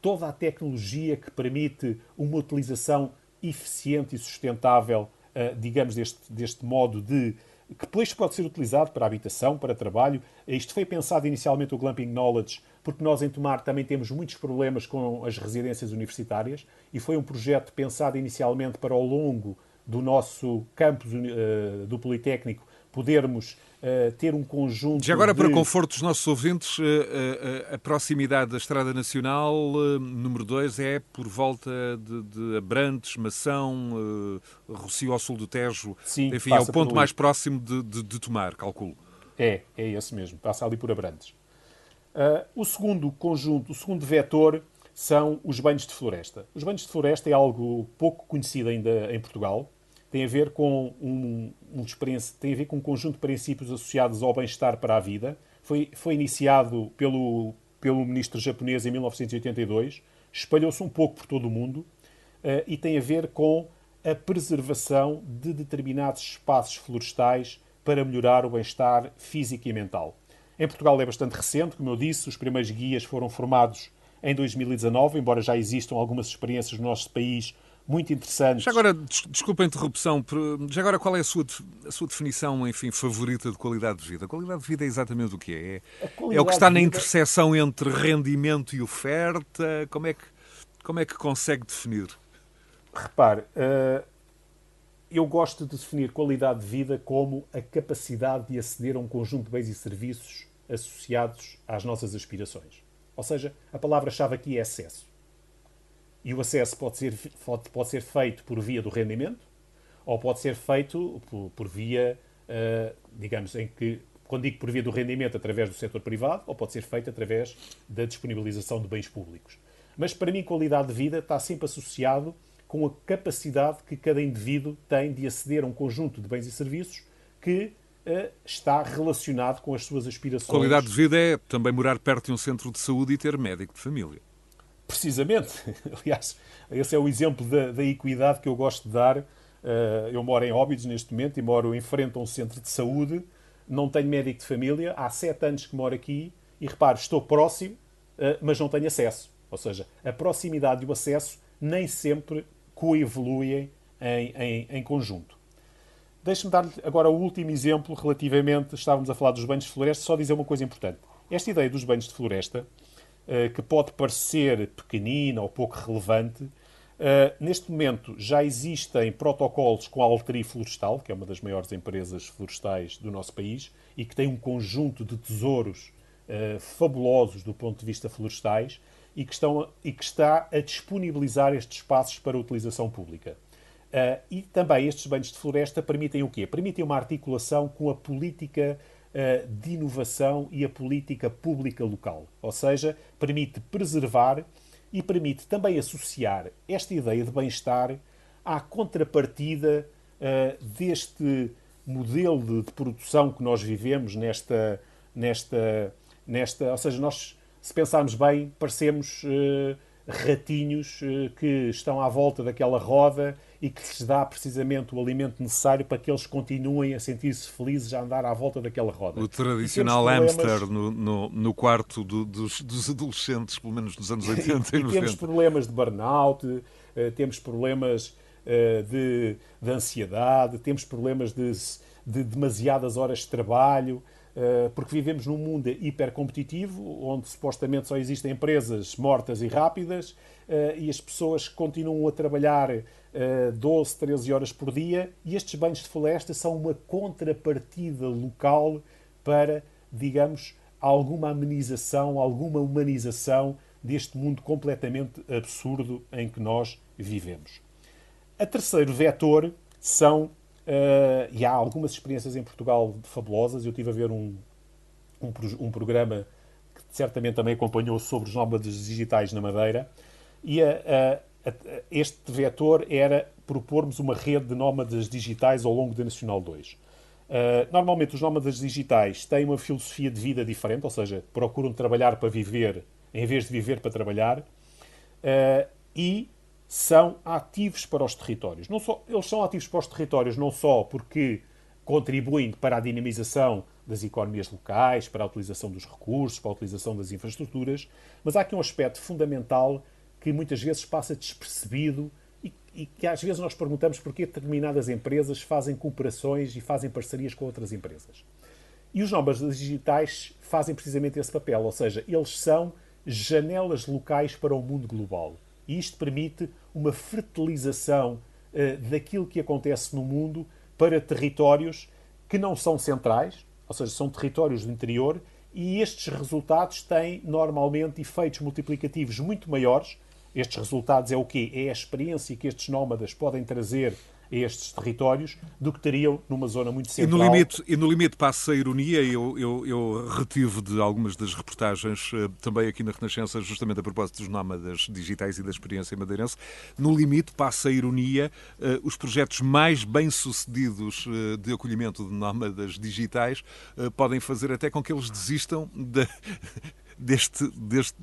toda a tecnologia que permite uma utilização eficiente e sustentável, uh, digamos, deste, deste modo de que depois pode ser utilizado para habitação, para trabalho. Isto foi pensado inicialmente o Glamping Knowledge, porque nós em Tomar também temos muitos problemas com as residências universitárias e foi um projeto pensado inicialmente para ao longo do nosso campus uh, do Politécnico podermos uh, ter um conjunto. Já agora, de... para conforto dos nossos ouvintes, uh, uh, a proximidade da Estrada Nacional número 2 é por volta de, de Abrantes, Mação, Rocio ao sul do Tejo. Sim, Enfim, é o ponto mais próximo de, de, de, Tomar, calculo. É, é esse mesmo, passa ali por Abrantes. o segundo conjunto, o segundo vetor são os banhos de floresta. Os banhos de floresta é algo pouco conhecido ainda em Portugal tem a ver com um, um tem a ver com um conjunto de princípios associados ao bem-estar para a vida. foi, foi iniciado pelo, pelo ministro japonês em 1982, espalhou-se um pouco por todo o mundo uh, e tem a ver com a preservação de determinados espaços florestais para melhorar o bem-estar físico e mental. Em Portugal é bastante recente, como eu disse, os primeiros guias foram formados em 2019, embora já existam algumas experiências no nosso país muito interessantes. Já agora, desculpa a interrupção, já agora qual é a sua, a sua definição, enfim, favorita de qualidade de vida? A qualidade de vida é exatamente o que é? É, é o que está na interseção entre rendimento e oferta? Como é que, como é que consegue definir? Repare, uh, eu gosto de definir qualidade de vida como a capacidade de aceder a um conjunto de bens e serviços associados às nossas aspirações. Ou seja, a palavra-chave aqui é acesso. E o acesso pode ser, pode, pode ser feito por via do rendimento ou pode ser feito por, por via, uh, digamos, em que, quando digo por via do rendimento, através do setor privado, ou pode ser feito através da disponibilização de bens públicos. Mas para mim, qualidade de vida está sempre associado com a capacidade que cada indivíduo tem de aceder a um conjunto de bens e serviços que uh, está relacionado com as suas aspirações. Qualidade de vida é também morar perto de um centro de saúde e ter médico de família. Precisamente. Aliás, esse é o exemplo da, da equidade que eu gosto de dar. Uh, eu moro em Óbidos neste momento e moro em frente a um centro de saúde. Não tenho médico de família. Há sete anos que moro aqui e repare, estou próximo, uh, mas não tenho acesso. Ou seja, a proximidade e o acesso nem sempre coevoluem em, em, em conjunto. Deixe-me dar-lhe agora o último exemplo relativamente, estávamos a falar dos banhos de floresta, só dizer uma coisa importante. Esta ideia dos banhos de floresta, que pode parecer pequenina ou pouco relevante, uh, neste momento já existem protocolos com a Altri Florestal, que é uma das maiores empresas florestais do nosso país, e que tem um conjunto de tesouros uh, fabulosos do ponto de vista florestais, e que, estão, e que está a disponibilizar estes espaços para utilização pública. Uh, e também estes banhos de floresta permitem o quê? Permitem uma articulação com a política de inovação e a política pública local. Ou seja, permite preservar e permite também associar esta ideia de bem-estar à contrapartida uh, deste modelo de, produção que nós vivemos nesta, nesta, nesta. Ou seja, nós se pensarmos bem, parecemos uh, ratinhos que estão à volta daquela roda e que lhes dá precisamente o alimento necessário para que eles continuem a sentir-se felizes a andar à volta daquela roda. O tradicional problemas... hamster no, no, no quarto do, dos, dos, adolescentes, pelo menos nos anos 80 e, e 90. Temos problemas de burnout, uh, temos problemas de, de, ansiedade, temos problemas de, de demasiadas horas de trabalho. Eh, porque vivemos num mundo hipercompetitivo, onde supostamente só existem empresas mortas e rápidas, eh, e as pessoas continuam a trabalhar 12, eh, 13 horas por dia, e estes banhos de floresta são uma contrapartida local para, digamos, alguma amenização, alguma humanização deste mundo completamente absurdo em que nós vivemos. A terceiro vetor são Uh, e há algumas experiências em Portugal fabulosas. Eu estive a ver um, um, um, programa que certamente também acompanhou sobre os nómadas digitais na Madeira. E a, a, a, este vetor era propormos uma rede de nómadas digitais ao longo da Nacional 2. Uh, eh, normalmente os nómadas digitais têm uma filosofia de vida diferente, ou seja, procuram trabalhar para viver em vez de viver para trabalhar. Uh, e são ativos para os territórios. Não só, eles são ativos para os territórios não só porque contribuem para a dinamização das economias locais, para a utilização dos recursos, para a utilização das infraestruturas, mas há aqui um aspecto fundamental que muitas vezes passa despercebido e, e que às vezes nós perguntamos porquê determinadas empresas fazem cooperações e fazem parcerias com outras empresas. E os nómadas digitais fazem precisamente esse papel, ou seja, eles são janelas locais para o mundo global. E isto permite uma fertilização uh, daquilo que acontece no mundo para territórios que não são centrais, ou seja, são territórios do interior, e estes resultados têm normalmente efeitos multiplicativos muito maiores. Estes resultados é o quê? É a experiência que estes nómadas podem trazer a estes territórios do que teriam numa zona muito central. E no limite, e no limite passa a ironia, eu, eu, eu retive de algumas das reportagens, uh, também aqui na Renascença, justamente a propósito dos nómadas digitais e da experiência madeirense, no limite passa a ironia, uh, os projetos mais bem-sucedidos uh, de acolhimento de nómadas digitais podem fazer até com que eles desistam de, deste, deste,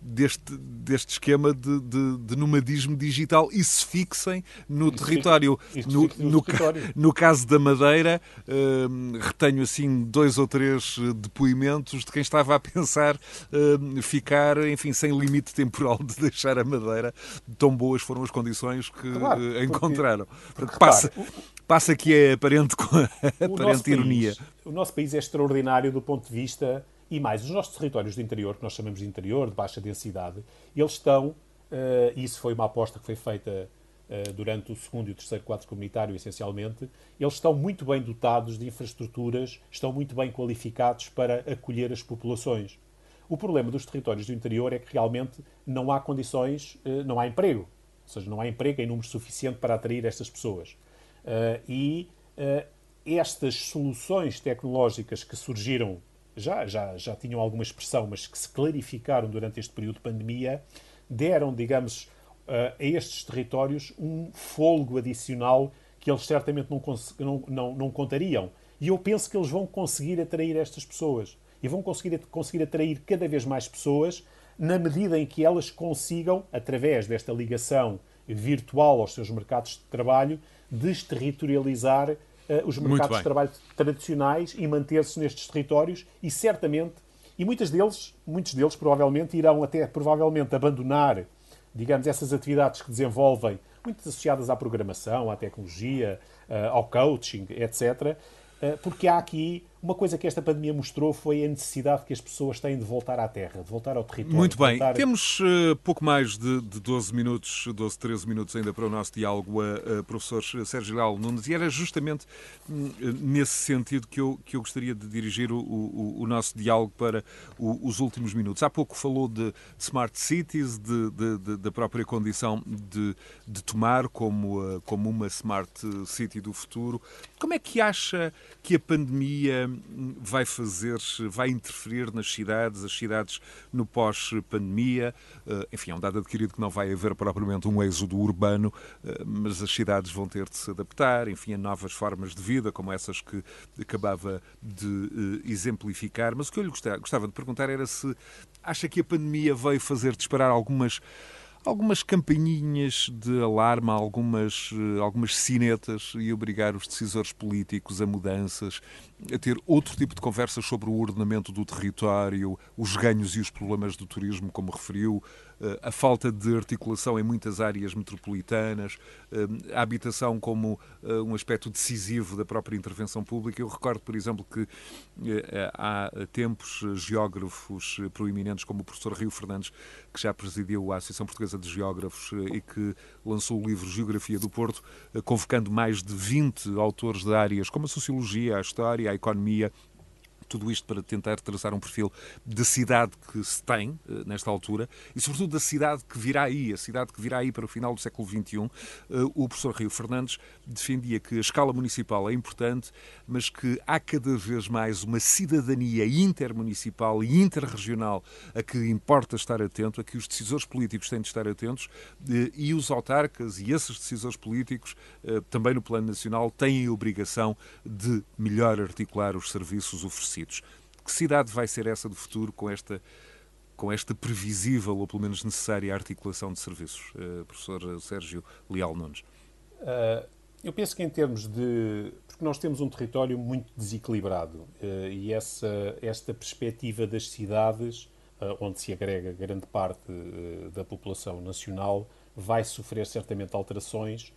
deste, deste esquema de, de, de nomadismo digital e se fixem no isso território. Fica, no, no, no, território. no, caso da Madeira, uh, retenho assim dois ou três eh, depoimentos de quem estava a pensar uh, ficar, enfim, sem limite temporal de deixar a Madeira. Tão boas foram as condições que claro, uh, encontraram. Porque, porque, passa, passa que é aparente, aparente ironia. País, o nosso país é extraordinário do ponto de vista e mais, os nossos territórios do interior, que nós chamamos de interior, de baixa densidade, eles estão, uh, e isso foi uma aposta que foi feita uh, durante o segundo e o terceiro quadro comunitário, essencialmente, eles estão muito bem dotados de infraestruturas, estão muito bem qualificados para acolher as populações. O problema dos territórios do interior é que realmente não há condições, uh, não há emprego. Ou seja, não há emprego em número suficiente para atrair estas pessoas. e estas soluções tecnológicas que surgiram já, já, já tinham alguma expressão, mas que se clarificaram durante este período de pandemia, deram, digamos, a estes territórios um folgo adicional que eles certamente não, não, não, não contariam. E eu penso que eles vão conseguir atrair estas pessoas. E vão conseguir, conseguir atrair cada vez mais pessoas na medida em que elas consigam, através desta ligação virtual aos seus mercados de trabalho, desterritorializar os mercados de trabalho tradicionais e manter-se nestes territórios e certamente, e muitos deles, muitos deles provavelmente irão até provavelmente abandonar, digamos, essas atividades que desenvolvem, muito associadas à programação, à tecnologia, uh, ao coaching, etc., uh, porque há aqui uma coisa que esta pandemia mostrou foi a necessidade que as pessoas têm de voltar à terra, de voltar ao território. Muito bem. Voltar... Temos uh, pouco mais de, de 12 minutos, 12, 13 minutos ainda para o nosso diálogo, uh, professor Sérgio Leal Nunes, e era justamente uh, nesse sentido que eu, que eu gostaria de dirigir o, o, o nosso diálogo para o, os últimos minutos. Há pouco falou de smart cities, de, de, de da própria condição de, de tomar como, uh, como uma smart city do futuro. Como é que acha que a pandemia vai fazer, vai interferir nas cidades, as cidades no pós-pandemia. Eh, enfim, é um dado adquirido que não vai haver propriamente um êxodo urbano, eh, mas as cidades vão ter de se adaptar, enfim, a novas formas de vida, como essas que acabava de eh, exemplificar. Mas o que eu lhe gostava de perguntar era se acha que a pandemia veio fazer disparar algumas algumas campainhas de alarme, algumas, eh, algumas sinetas e obrigar os decisores políticos a mudanças, a ter outro tipo de conversas sobre o ordenamento do território, os ganhos e os problemas do turismo, como referiu, a falta de articulação em muitas áreas metropolitanas, eh, a habitação como um aspecto decisivo da própria intervenção pública. Eu recordo, por exemplo, que há tempos geógrafos proeminentes como o professor Rio Fernandes, que já presidiu a Associação Portuguesa de Geógrafos e que lançou o livro Geografia do Porto, convocando mais de 20 autores de áreas como a sociologia, a história, a economia, tudo isto para tentar traçar um perfil da cidade que se tem eh, nesta altura e, sobretudo, da cidade que virá aí, a cidade que virá aí para o final do século XXI. Eh, o professor Rio Fernandes defendia que a escala municipal é importante, mas que há cada vez mais uma cidadania intermunicipal e interregional a que importa estar atento, a que os decisores políticos têm de estar atentos eh, e os autarcas e esses decisores políticos, também no plano nacional, têm a obrigação de melhor articular os serviços oferecidos que cidade vai ser essa do futuro com esta, com esta previsível ou pelo menos necessária articulação de serviços, uh, professor Sérgio Leal Nunes? Uh, eu penso que em termos de. Porque nós temos um território muito desequilibrado uh, e essa, esta perspectiva das cidades, onde se agrega grande parte da população nacional, vai sofrer certamente alterações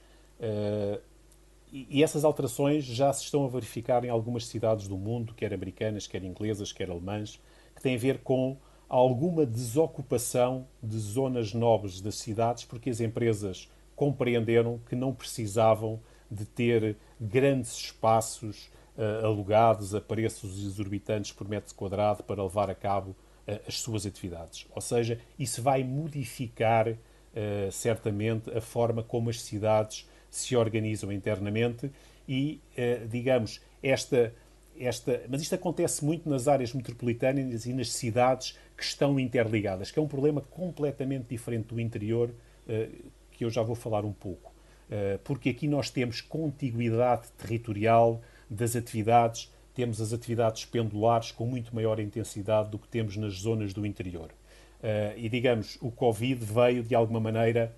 e essas alterações já se estão a verificar em algumas cidades do mundo, quer americanas, quer inglesas, quer alemãs, que têm a ver com alguma desocupação de zonas nobres das cidades, porque as empresas compreenderam que não precisavam de ter grandes espaços uh, alugados a preços exorbitantes por metro quadrado para levar a cabo uh, as suas atividades. Ou seja, isso vai modificar uh, certamente a forma como as cidades se organizam internamente e, digamos, esta, esta. Mas isto acontece muito nas áreas metropolitanas e nas cidades que estão interligadas, que é um problema completamente diferente do interior, que eu já vou falar um pouco. Porque aqui nós temos contiguidade territorial das atividades, temos as atividades pendulares com muito maior intensidade do que temos nas zonas do interior. e, digamos, o Covid veio, de alguma maneira,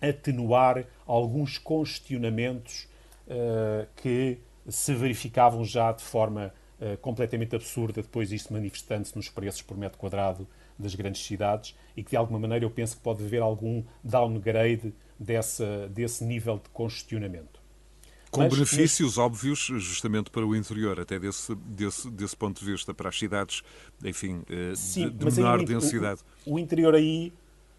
atenuar alguns congestionamentos uh, que se verificavam já de forma uh, completamente absurda, depois isto manifestando-se nos preços por metro quadrado das grandes cidades e que de alguma maneira eu penso que pode haver algum downgrade dessa, desse nível de congestionamento. Com Mas, benefícios óbvios, justamente para o interior, até desse, desse, desse ponto de vista, para as cidades, enfim, eh, sim, de, de menor densidade. O, o interior aí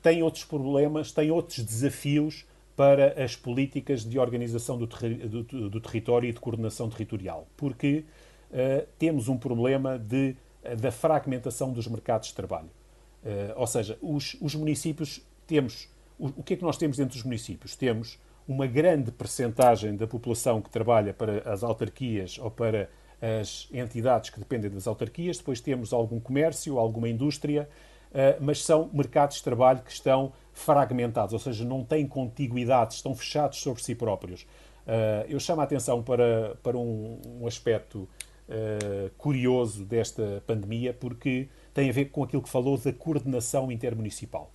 tem outros problemas, tem outros desafios para as políticas de organização do, terri do, do território e de coordenação territorial, porque uh, temos um problema de, da fragmentação dos mercados de trabalho. Uh, ou seja, os, os municípios temos. O, o, que é que nós temos dentro dos municípios? Temos uma grande percentagem da população que trabalha para as autarquias ou para as entidades que dependem das autarquias, depois temos algum comércio, alguma indústria, mas são mercados de trabalho que estão fragmentados, ou seja, não têm contiguidade, estão fechados sobre si próprios. Eh, eu chamo a atenção para, para um, um aspecto eh, curioso desta pandemia, porque tem a ver com aquilo que falou da coordenação intermunicipal.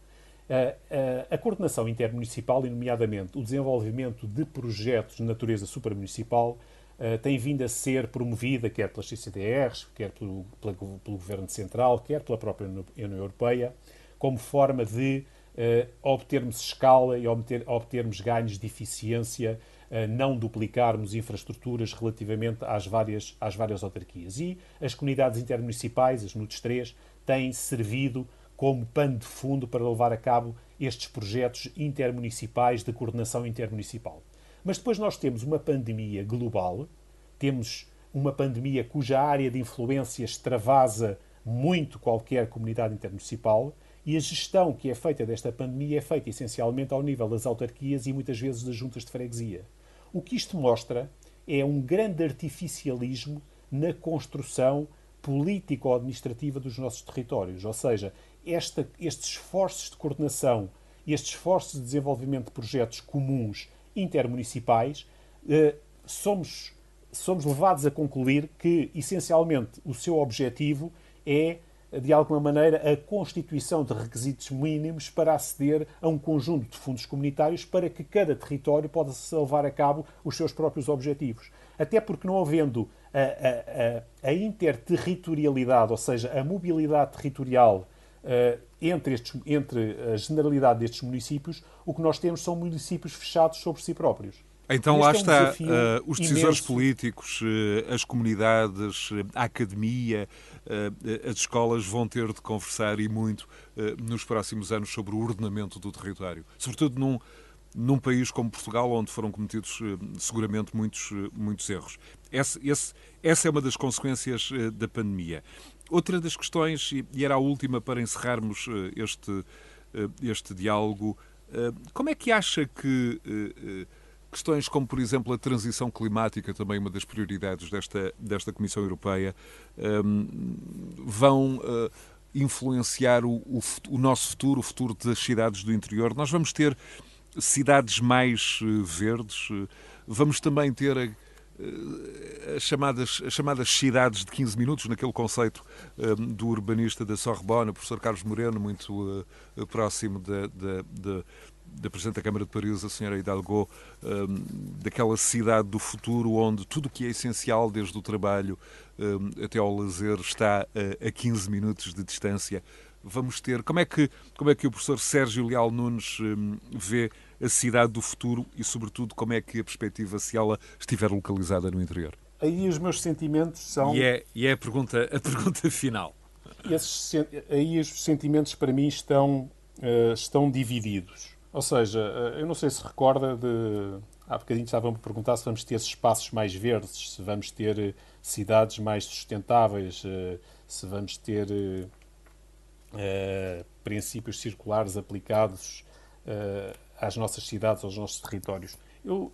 A, a, a coordenação intermunicipal, e nomeadamente o desenvolvimento de projetos de natureza supramunicipal, eh, tem vindo a ser promovida, quer pelas CCDRs, quer pelo, pelo, pelo Governo Central, quer pela própria União Europeia, como forma de uh, obtermos escala e obter, obtermos ganhos de eficiência, uh, não duplicarmos infraestruturas relativamente às várias, às várias autarquias. E as comunidades intermunicipais, as NUTS 3, têm servido como pano de fundo para levar a cabo estes projetos intermunicipais de coordenação intermunicipal. Mas depois nós temos uma pandemia global, temos uma pandemia cuja área de influência extravasa muito qualquer comunidade intermunicipal e a gestão que é feita desta pandemia é feita essencialmente ao nível das autarquias e muitas vezes das juntas de freguesia. O que isto mostra é um grande artificialismo na construção político-administrativa dos nossos territórios, ou seja, esta, estes esforços de coordenação, estes esforços de desenvolvimento de projetos comuns intermunicipais, eh, somos, somos levados a concluir que, essencialmente, o seu objetivo é, de alguma maneira, a constituição de requisitos mínimos para aceder a um conjunto de fundos comunitários para que cada território possa levar a cabo os seus próprios objetivos. Até porque, não havendo a, a, a, a interterritorialidade, ou seja, a mobilidade territorial entre, estes, entre a generalidade destes municípios, o que nós temos são municípios fechados sobre si próprios. Então lá é um está, uh, os decisores imenso. políticos, uh, as comunidades, uh, a academia, as escolas vão ter de conversar e muito nos próximos anos sobre o ordenamento do território. Sobretudo num, num país como Portugal, onde foram cometidos seguramente muitos, muitos erros. Esse, esse, essa é uma das consequências da pandemia. Outra das questões, e era a última para encerrarmos eh, este, eh, este diálogo, eh, como é que acha que questões como, por exemplo, a transição climática, também uma das prioridades desta, desta Comissão Europeia, vão influenciar o, o, o nosso futuro, o futuro das cidades do interior? Nós vamos ter cidades mais verdes, vamos também ter as chamadas, as chamadas cidades de 15 minutos, naquele conceito um, eh, do urbanista da Sorbonne, o professor Carlos Moreno, muito uh, próximo da, da, da, da Presidente da Câmara de Paris, a senhora Hidalgo, um, daquela cidade do futuro onde tudo o que é essencial, desde o trabalho um, até ao lazer, está a, a 15 minutos de distância. Vamos ter. Como é que, como é que o professor Sérgio Leal Nunes vê a cidade do futuro e, sobretudo, como é que a perspectiva se ela estiver localizada no interior? Aí os meus sentimentos são. E é, e é a, pergunta, a pergunta final. Esses, aí os sentimentos para mim estão, uh, estão divididos. Ou seja, uh, eu não sei se recorda de. Há bocadinho estavam a perguntar se vamos ter espaços mais verdes, se vamos ter uh, cidades mais sustentáveis, se vamos ter princípios circulares aplicados às nossas cidades, aos nossos territórios. Eu,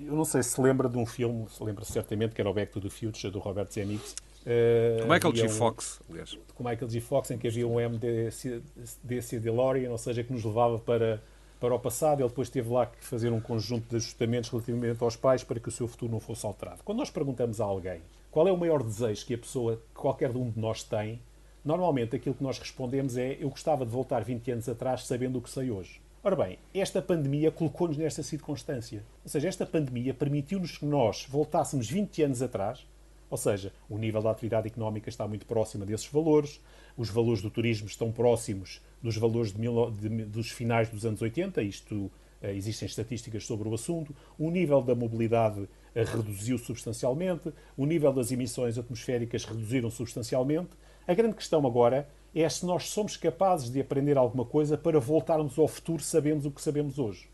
eu não sei se lembra de um filme, se lembra certamente, que era o Back to the Future, do Robert Zemeckis. Uh, Michael G. Um, Fox, aliás. Com Michael G. Fox, em que havia um MDC DeLorean, ou seja, que nos levava para, para o passado. Ele depois teve lá que fazer um conjunto de ajustamentos relativamente aos pais para que o seu futuro não fosse alterado. Quando nós perguntamos a alguém qual é o maior desejo que a pessoa, que qualquer um de nós tem, normalmente aquilo que nós respondemos é eu gostava de voltar 20 anos atrás sabendo o que sei hoje. Ora bem, esta pandemia colocou-nos nesta circunstância. Ou seja, esta pandemia permitiu-nos que nós voltássemos 20 anos atrás, ou seja, o nível da atividade económica está muito próximo desses valores, os valores do turismo estão próximos dos valores de mil, de, dos finais dos anos 80, isto eh, existem estatísticas sobre o assunto, o nível da mobilidade eh, reduziu substancialmente, o nível das emissões atmosféricas reduziram substancialmente. A grande questão agora é se nós somos capazes de aprender alguma coisa para voltarmos ao futuro sabendo o que sabemos hoje.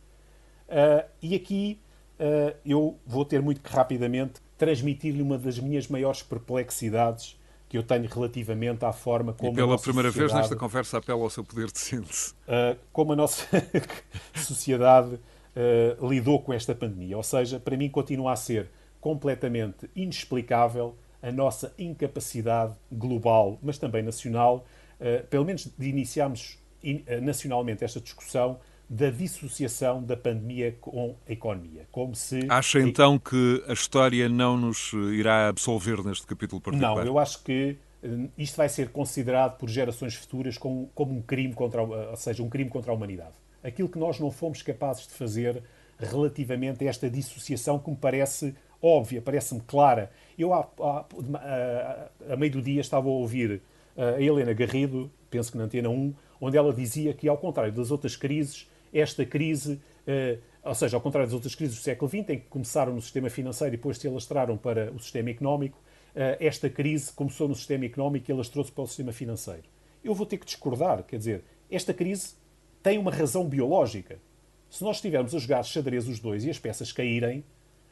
Uh, e aqui uh, eu vou ter muito que rapidamente transmitir-lhe uma das minhas maiores perplexidades que eu tenho relativamente à forma como. E pela primeira vez nesta conversa apela ao seu poder de síntese. Uh, como a nossa sociedade lidou com esta pandemia. Ou seja, para mim continua a ser completamente inexplicável a nossa incapacidade global, mas também nacional, eh, pelo menos de iniciarmos eh, nacionalmente esta discussão da dissociação da pandemia com a economia. Como se... Acha então que a história não nos irá absolver neste capítulo particular? Não, eu acho que eh, isto vai ser considerado por gerações futuras como, como um crime contra, ou seja, um crime contra a humanidade. Aquilo que nós não fomos capazes de fazer relativamente a esta dissociação que me parece óbvia, parece-me clara. Eu, a, a, meio do dia, estava a ouvir a Helena Garrido, penso que na Antena 1, onde ela dizia que, ao contrário das outras crises, esta crise, eh, ou seja, ao contrário das outras crises do século XX, em que começaram no sistema financeiro e depois se alastraram para o sistema económico, eh, esta crise começou no sistema económico e alastrou-se para o sistema financeiro. Eu vou ter que discordar, quer dizer, esta crise tem uma razão biológica. Se nós estivermos a jogar xadrez os dois e as peças caírem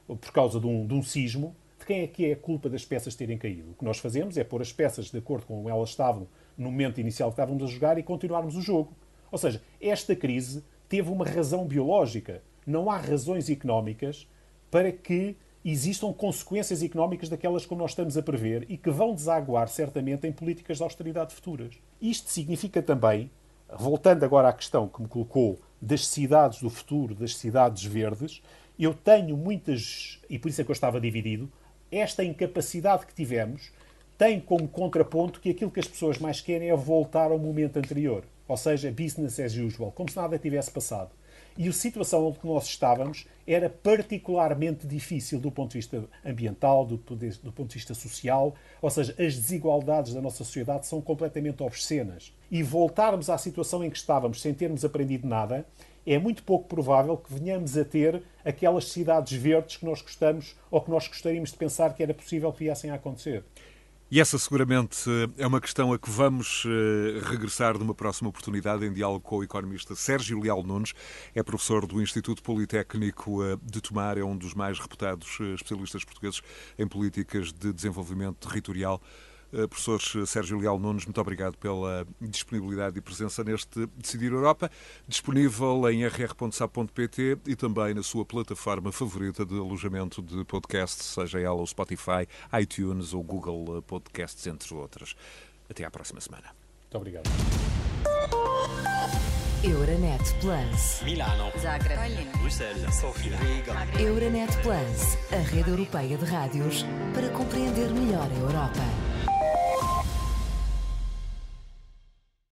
por causa de um, de um sismo, quem é que é a culpa das peças terem caído? O que nós fazemos é pôr as peças de acordo com como elas estavam no momento inicial que estávamos a jogar e continuarmos o jogo. Ou seja, esta crise teve uma razão biológica. Não há razões económicas para que existam consequências económicas daquelas como nós estamos a prever e que vão desaguar certamente em políticas de austeridade futuras. Isto significa também, voltando agora à questão que me colocou das cidades do futuro, das cidades verdes, eu tenho muitas, e por isso é que eu estava dividido, esta incapacidade que tivemos tem como contraponto que aquilo que as pessoas mais querem é voltar ao momento anterior. Ou seja, business as usual, como se nada tivesse passado. E a situação onde nós estávamos era particularmente difícil do ponto de vista ambiental, do, do ponto de vista social, ou seja, as desigualdades da nossa sociedade são completamente obscenas. E voltarmos à situação em que estávamos sem termos aprendido nada é muito pouco provável que venhamos a ter aquelas cidades verdes que nós gostamos ou que nós gostaríamos de pensar que era possível que viessem a acontecer. E essa seguramente é uma questão a que vamos eh, regressar numa próxima oportunidade em diálogo com o economista Sérgio Leal Nunes, é professor do Instituto Politécnico eh, de Tomar, é um dos mais reputados eh, especialistas portugueses em políticas de desenvolvimento territorial. Eh, professor Sérgio Leal Nunes, muito obrigado pela disponibilidade e presença neste Decidir Europa, disponível em rr.sap.pt e também na sua plataforma favorita de alojamento de podcasts, seja ela o Spotify, iTunes ou Google Podcasts, entre outras. Até à próxima semana. Muito obrigado. Euronet Plus. Milano. Zagreb. Bruxelas. Sofia. Riga. Euronet Plus, a rede europeia de rádios para compreender melhor a Europa.